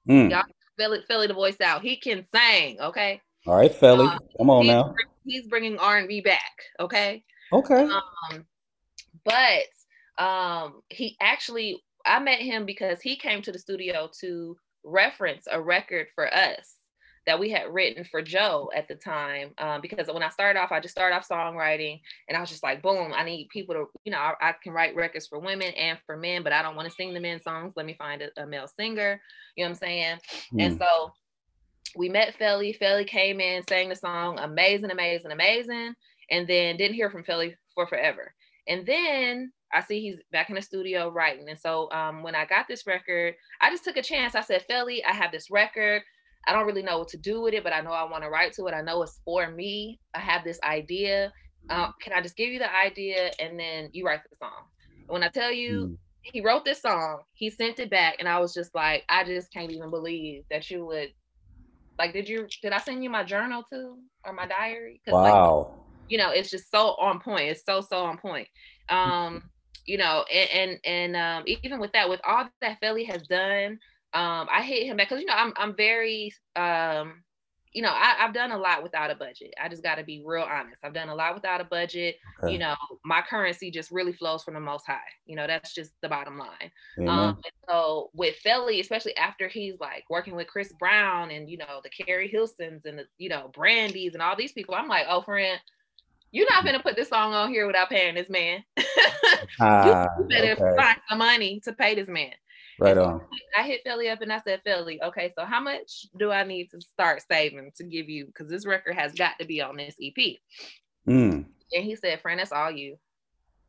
Mm. y'all Felly, Felly the voice out. He can sing. Okay, All right, Felly. Come on he's, now. he's bringing R and B back. Okay. Okay. Um, but um, he actually, I met him because he came to the studio to reference a record for us that we had written for Joe at the time. Um, because when I started off, I just started off songwriting, and I was just like, boom, I need people to, you know, I, I can write records for women and for men, but I don't want to sing the men's songs. Let me find a, a male singer. You know what I'm saying? And Mm. so we met Felly. Felly came in, sang the song, amazing, amazing, amazing, and then didn't hear from Felly for forever. And then I see he's back in the studio writing. And so um, when I got this record, I just took a chance. I said, Felly, I have this record. I don't really know what to do with it, but I know I want to write to it. I know it's for me. I have this idea. Um, can I just give you the idea and then you write the song? When I tell you, mm. he wrote this song, he sent it back, and I was just like, I just can't even believe that you would. Like, did you? Did I send you my journal too, or my diary? Wow. Like, you know, it's just so on point. It's so so on point. Um, you know, and and, and um, even with that, with all that Felly has done, um, I hit him back because you know I'm I'm very um, you know I, have done a lot without a budget. I just got to be real honest. I've done a lot without a budget. Okay. You know, my currency just really flows from the Most High. You know, that's just the bottom line. Um, so with Felly, especially after he's like working with Chris Brown and you know the Keri Hilsons and the you know Brandy's and all these people, I'm like, oh friend you're not gonna put this song on here without paying this man. uh, you better okay. find some money to pay this man. Right on. I hit Felly up and I said, Felly, okay, so how much do I need to start saving to give you? Because this record has got to be on this EP. Mm. And he said, friend, that's all you.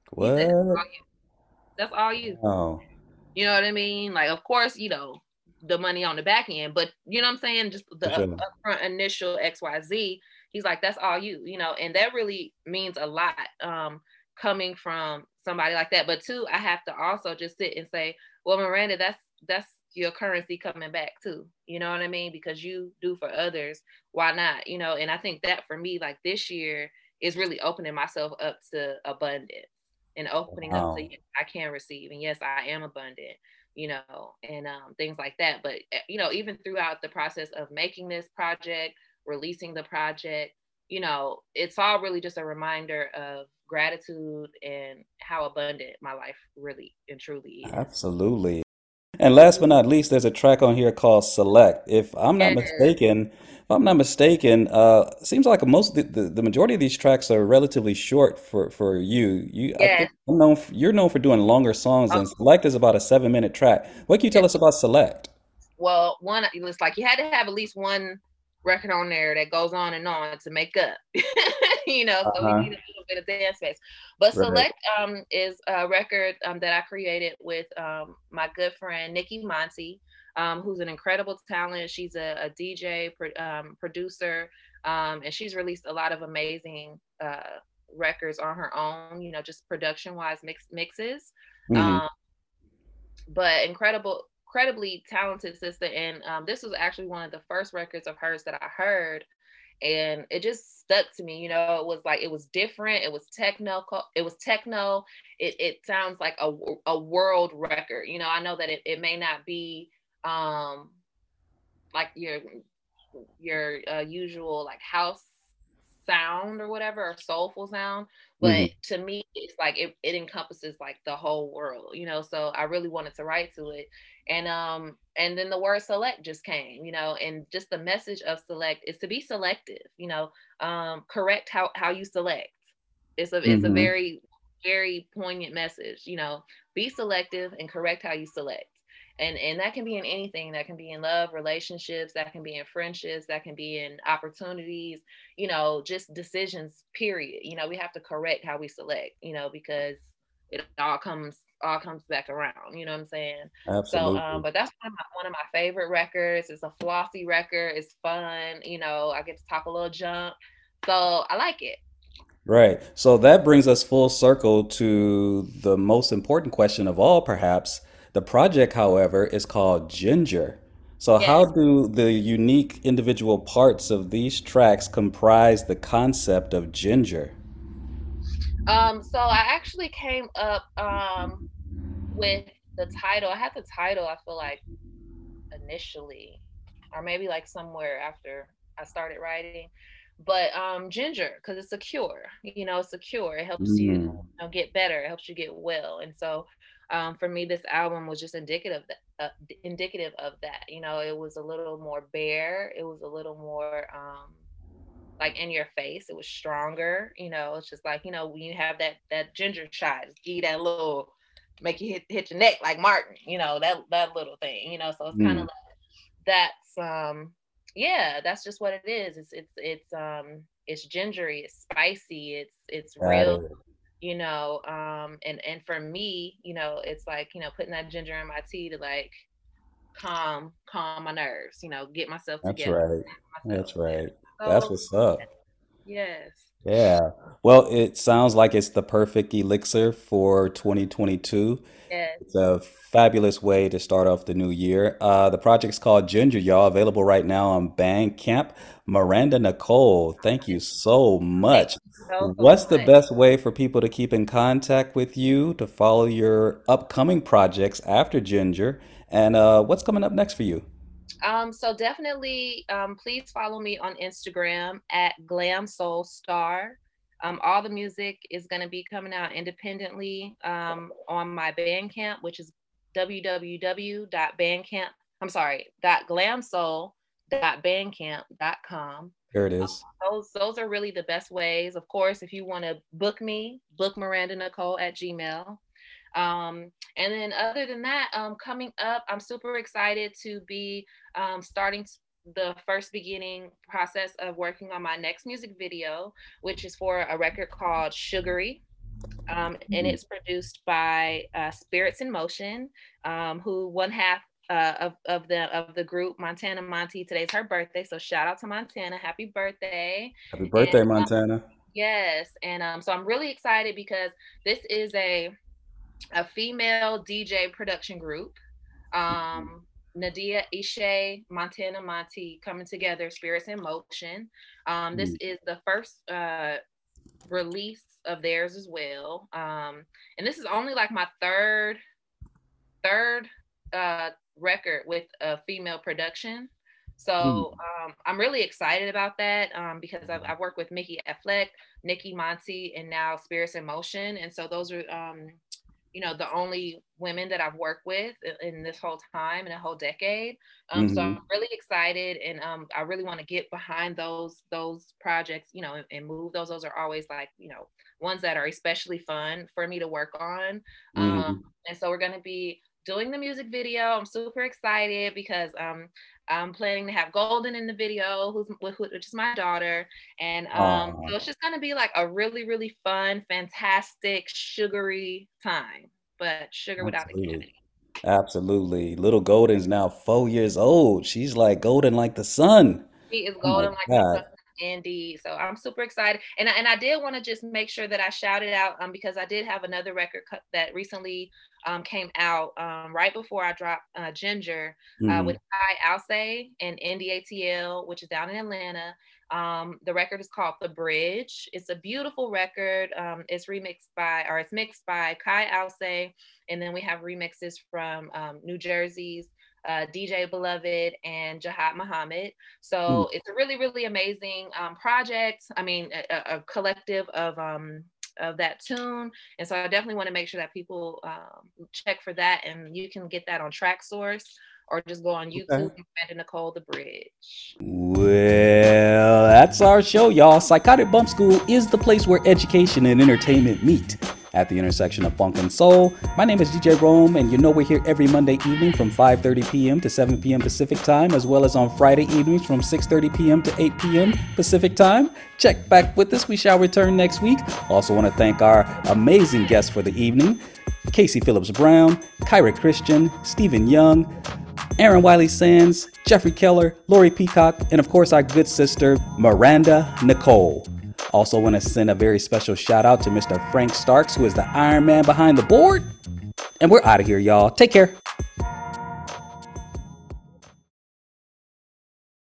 What? Said, that's, all you. that's all you. Oh. You know what I mean? Like, of course, you know, the money on the back end, but you know what I'm saying? Just the sure. upfront initial XYZ he's like that's all you you know and that really means a lot um coming from somebody like that. But two i have to also just sit and say well miranda that's that's your currency coming back too you know what i mean? Because you do for others why not you know? And i think that for me like this year is really opening myself up to abundance and opening wow. up to yes, i can receive and yes i am abundant you know and um, things like that. But eh, you know even throughout the process of making this project releasing the project. You know it's all really just a reminder of gratitude and how abundant my life really and truly is. Absolutely. And last but not least there's a track on here called select. If i'm not mistaken if i'm not mistaken uh seems like most the, the, the majority of these tracks are relatively short for for you. You yeah. I'm known for, you're known for doing longer songs and oh. select is about a seven minute track. What can you tell yeah. us about select? Well one it's like you had to have at least one record on there that goes on and on to make up. you know, so uh-huh. we need a little bit of dance space. But right. Select um, is a record um, that I created with um, my good friend Nikki Monty, um, who's an incredible talent. She's a, a DJ, pro- um, producer, um, and she's released a lot of amazing uh, records on her own. You know, just production-wise mix mixes. Mm-hmm. but incredible incredibly talented sister, and um, this was actually one of the first records of hers that I heard, and it just stuck to me. You know, it was like it was different. It was techno. It was techno. It it sounds like a a world record. You know, I know that it, it may not be um like your your uh, usual like house sound or whatever or soulful sound but mm-hmm. to me it's like it, it encompasses like the whole world you know so i really wanted to write to it and um and then the word select just came you know and just the message of select is to be selective you know um correct how how you select it's a mm-hmm. it's a mm-hmm. very very poignant message you know be selective and correct how you select and and that can be in anything that can be in love relationships that can be in friendships that can be in opportunities you know just decisions period you know we have to correct how we select you know because it all comes all comes back around you know what i'm saying Absolutely. so um but that's one of, my, one of my favorite records it's a flossy record it's fun you know i get to talk a little junk so i like it Right. So that brings us full circle to the most important question of all, perhaps. The project, however, is called Ginger. So, yes. how do the unique individual parts of these tracks comprise the concept of Ginger? Um, so I actually came up um, with the title. I had the title, I feel like, initially, or maybe like somewhere after I started writing. But um, ginger, because it's a cure. You know, it's a cure. It helps mm. you, you know, get better. It helps you get well. And so um, for me, this album was just indicative that, uh, indicative of that. You know, it was a little more bare. It was a little more um, like in your face. It was stronger. You know, it's just like you know when you have that that ginger shot, give that little, make you hit hit your neck like Martin. You know that that little thing. You know, so it's kind of mm. like that's um yeah, that's just what it is. It's it's it's um it's gingery. It's spicy. It's it's real you know um and and for me you know it's like you know putting that ginger in my tea to like calm calm my nerves you know get myself together. That's together right. That's right. So, That's what's up. yes Yeah. Well, it sounds like it's the perfect elixir for 2022. yes It's a fabulous way to start off the new year. Uh, the project's called Ginger, y'all, available right now on Bandcamp. Miranda Nicole, thank you so much. so so What's the much best way for people to keep in contact with you, to follow your upcoming projects after Ginger, and uh, what's coming up next for you? Um, so definitely, um, please follow me on Instagram at Glam Soul Star. Um, all the music is going to be coming out independently um, on my Bandcamp, which is www.bandcamp. I'm sorry, glamsoul.bandcamp.com. There it is. Those those are really the best ways. Of course, if you want to book me, book Miranda Nicole at Gmail. Um, and then other than that, um, coming up, I'm super excited to be um, starting the first beginning process of working on my next music video, which is for a record called Sugary. Um, and Mm. it's produced by uh, Spirits in Motion, um, who one half uh, of, of the of the group Montana Monty. Today's her birthday, so shout out to Montana, happy birthday! Happy birthday, And, uh, Montana. Yes, and um, so I'm really excited because this is a a female DJ production group. Um, Nadia Ishe, Montana Monty coming together, Spirits in Motion. Um, this Mm. is the first uh, release of theirs as well. Um, and this is only like my third third uh, record with a female production. So um, I'm really excited about that um, because I've, I've worked with Mickey Affleck, Nikki Monty, and now Spirits in Motion. And so those are, um, you know, the only women that I've worked with in this whole time, in a whole decade. Um, So Mhm. I'm really excited, and um, I really want to get behind those those projects, you know, and, and move those. Those are always like, you know, ones that are especially fun for me to work on. Um, and so we're going to be doing the music video. I'm super excited because um, I'm planning to have Golden in the video, who's wh- wh- which is my daughter, and um, so it's just going to be like a really, really fun, fantastic, sugary time, but sugar without the Absolutely. Absolutely. Little Golden's now four years old. She's like golden like the sun. He is Oh golden like the sun indeed. So I'm super excited, and I, and I did want to just make sure that I shouted out um because I did have another record cut that recently um came out um right before I dropped uh, Ginger uh, Mhm. with Kai Alcé and NDATL, which is down in Atlanta. Um, the record is called The Bridge. It's a beautiful record. Um, it's remixed by or it's mixed by Kai Alcé. and then we have remixes from um, New Jersey's uh, DJ Beloved and Jihad Muhammad. So it's a really, really amazing um, project. I mean, a, a- collective of um, of that tune, and so I definitely want to make sure that people um, check for that, and you can get that on Traxsource or just go on YouTube. and Amanda Nicole The Bridge. Well, that's our show, y'all. Psychotic Bump School is the place where education and entertainment meet at the intersection of funk and soul. My name is DJ Rome, and you know we're here every Monday evening from 5:30 p.m. to 7 p.m. Pacific time, as well as on Friday evenings from 6:30 p.m. to 8 p.m. Pacific time. Check back with us. We shall return next week. Also, want to thank our amazing guests for the evening: Casey Phillips Brown, Kyra Christian, Stephen Young. Aaron Wiley Sands, Jeffrey Keller, Lori Peacock, and of course our good sister Miranda Nicole. Also, want to send a very special shout out to Mr. Frank Starks, who is the Iron Man behind the board. And we're out of here, y'all. Take care.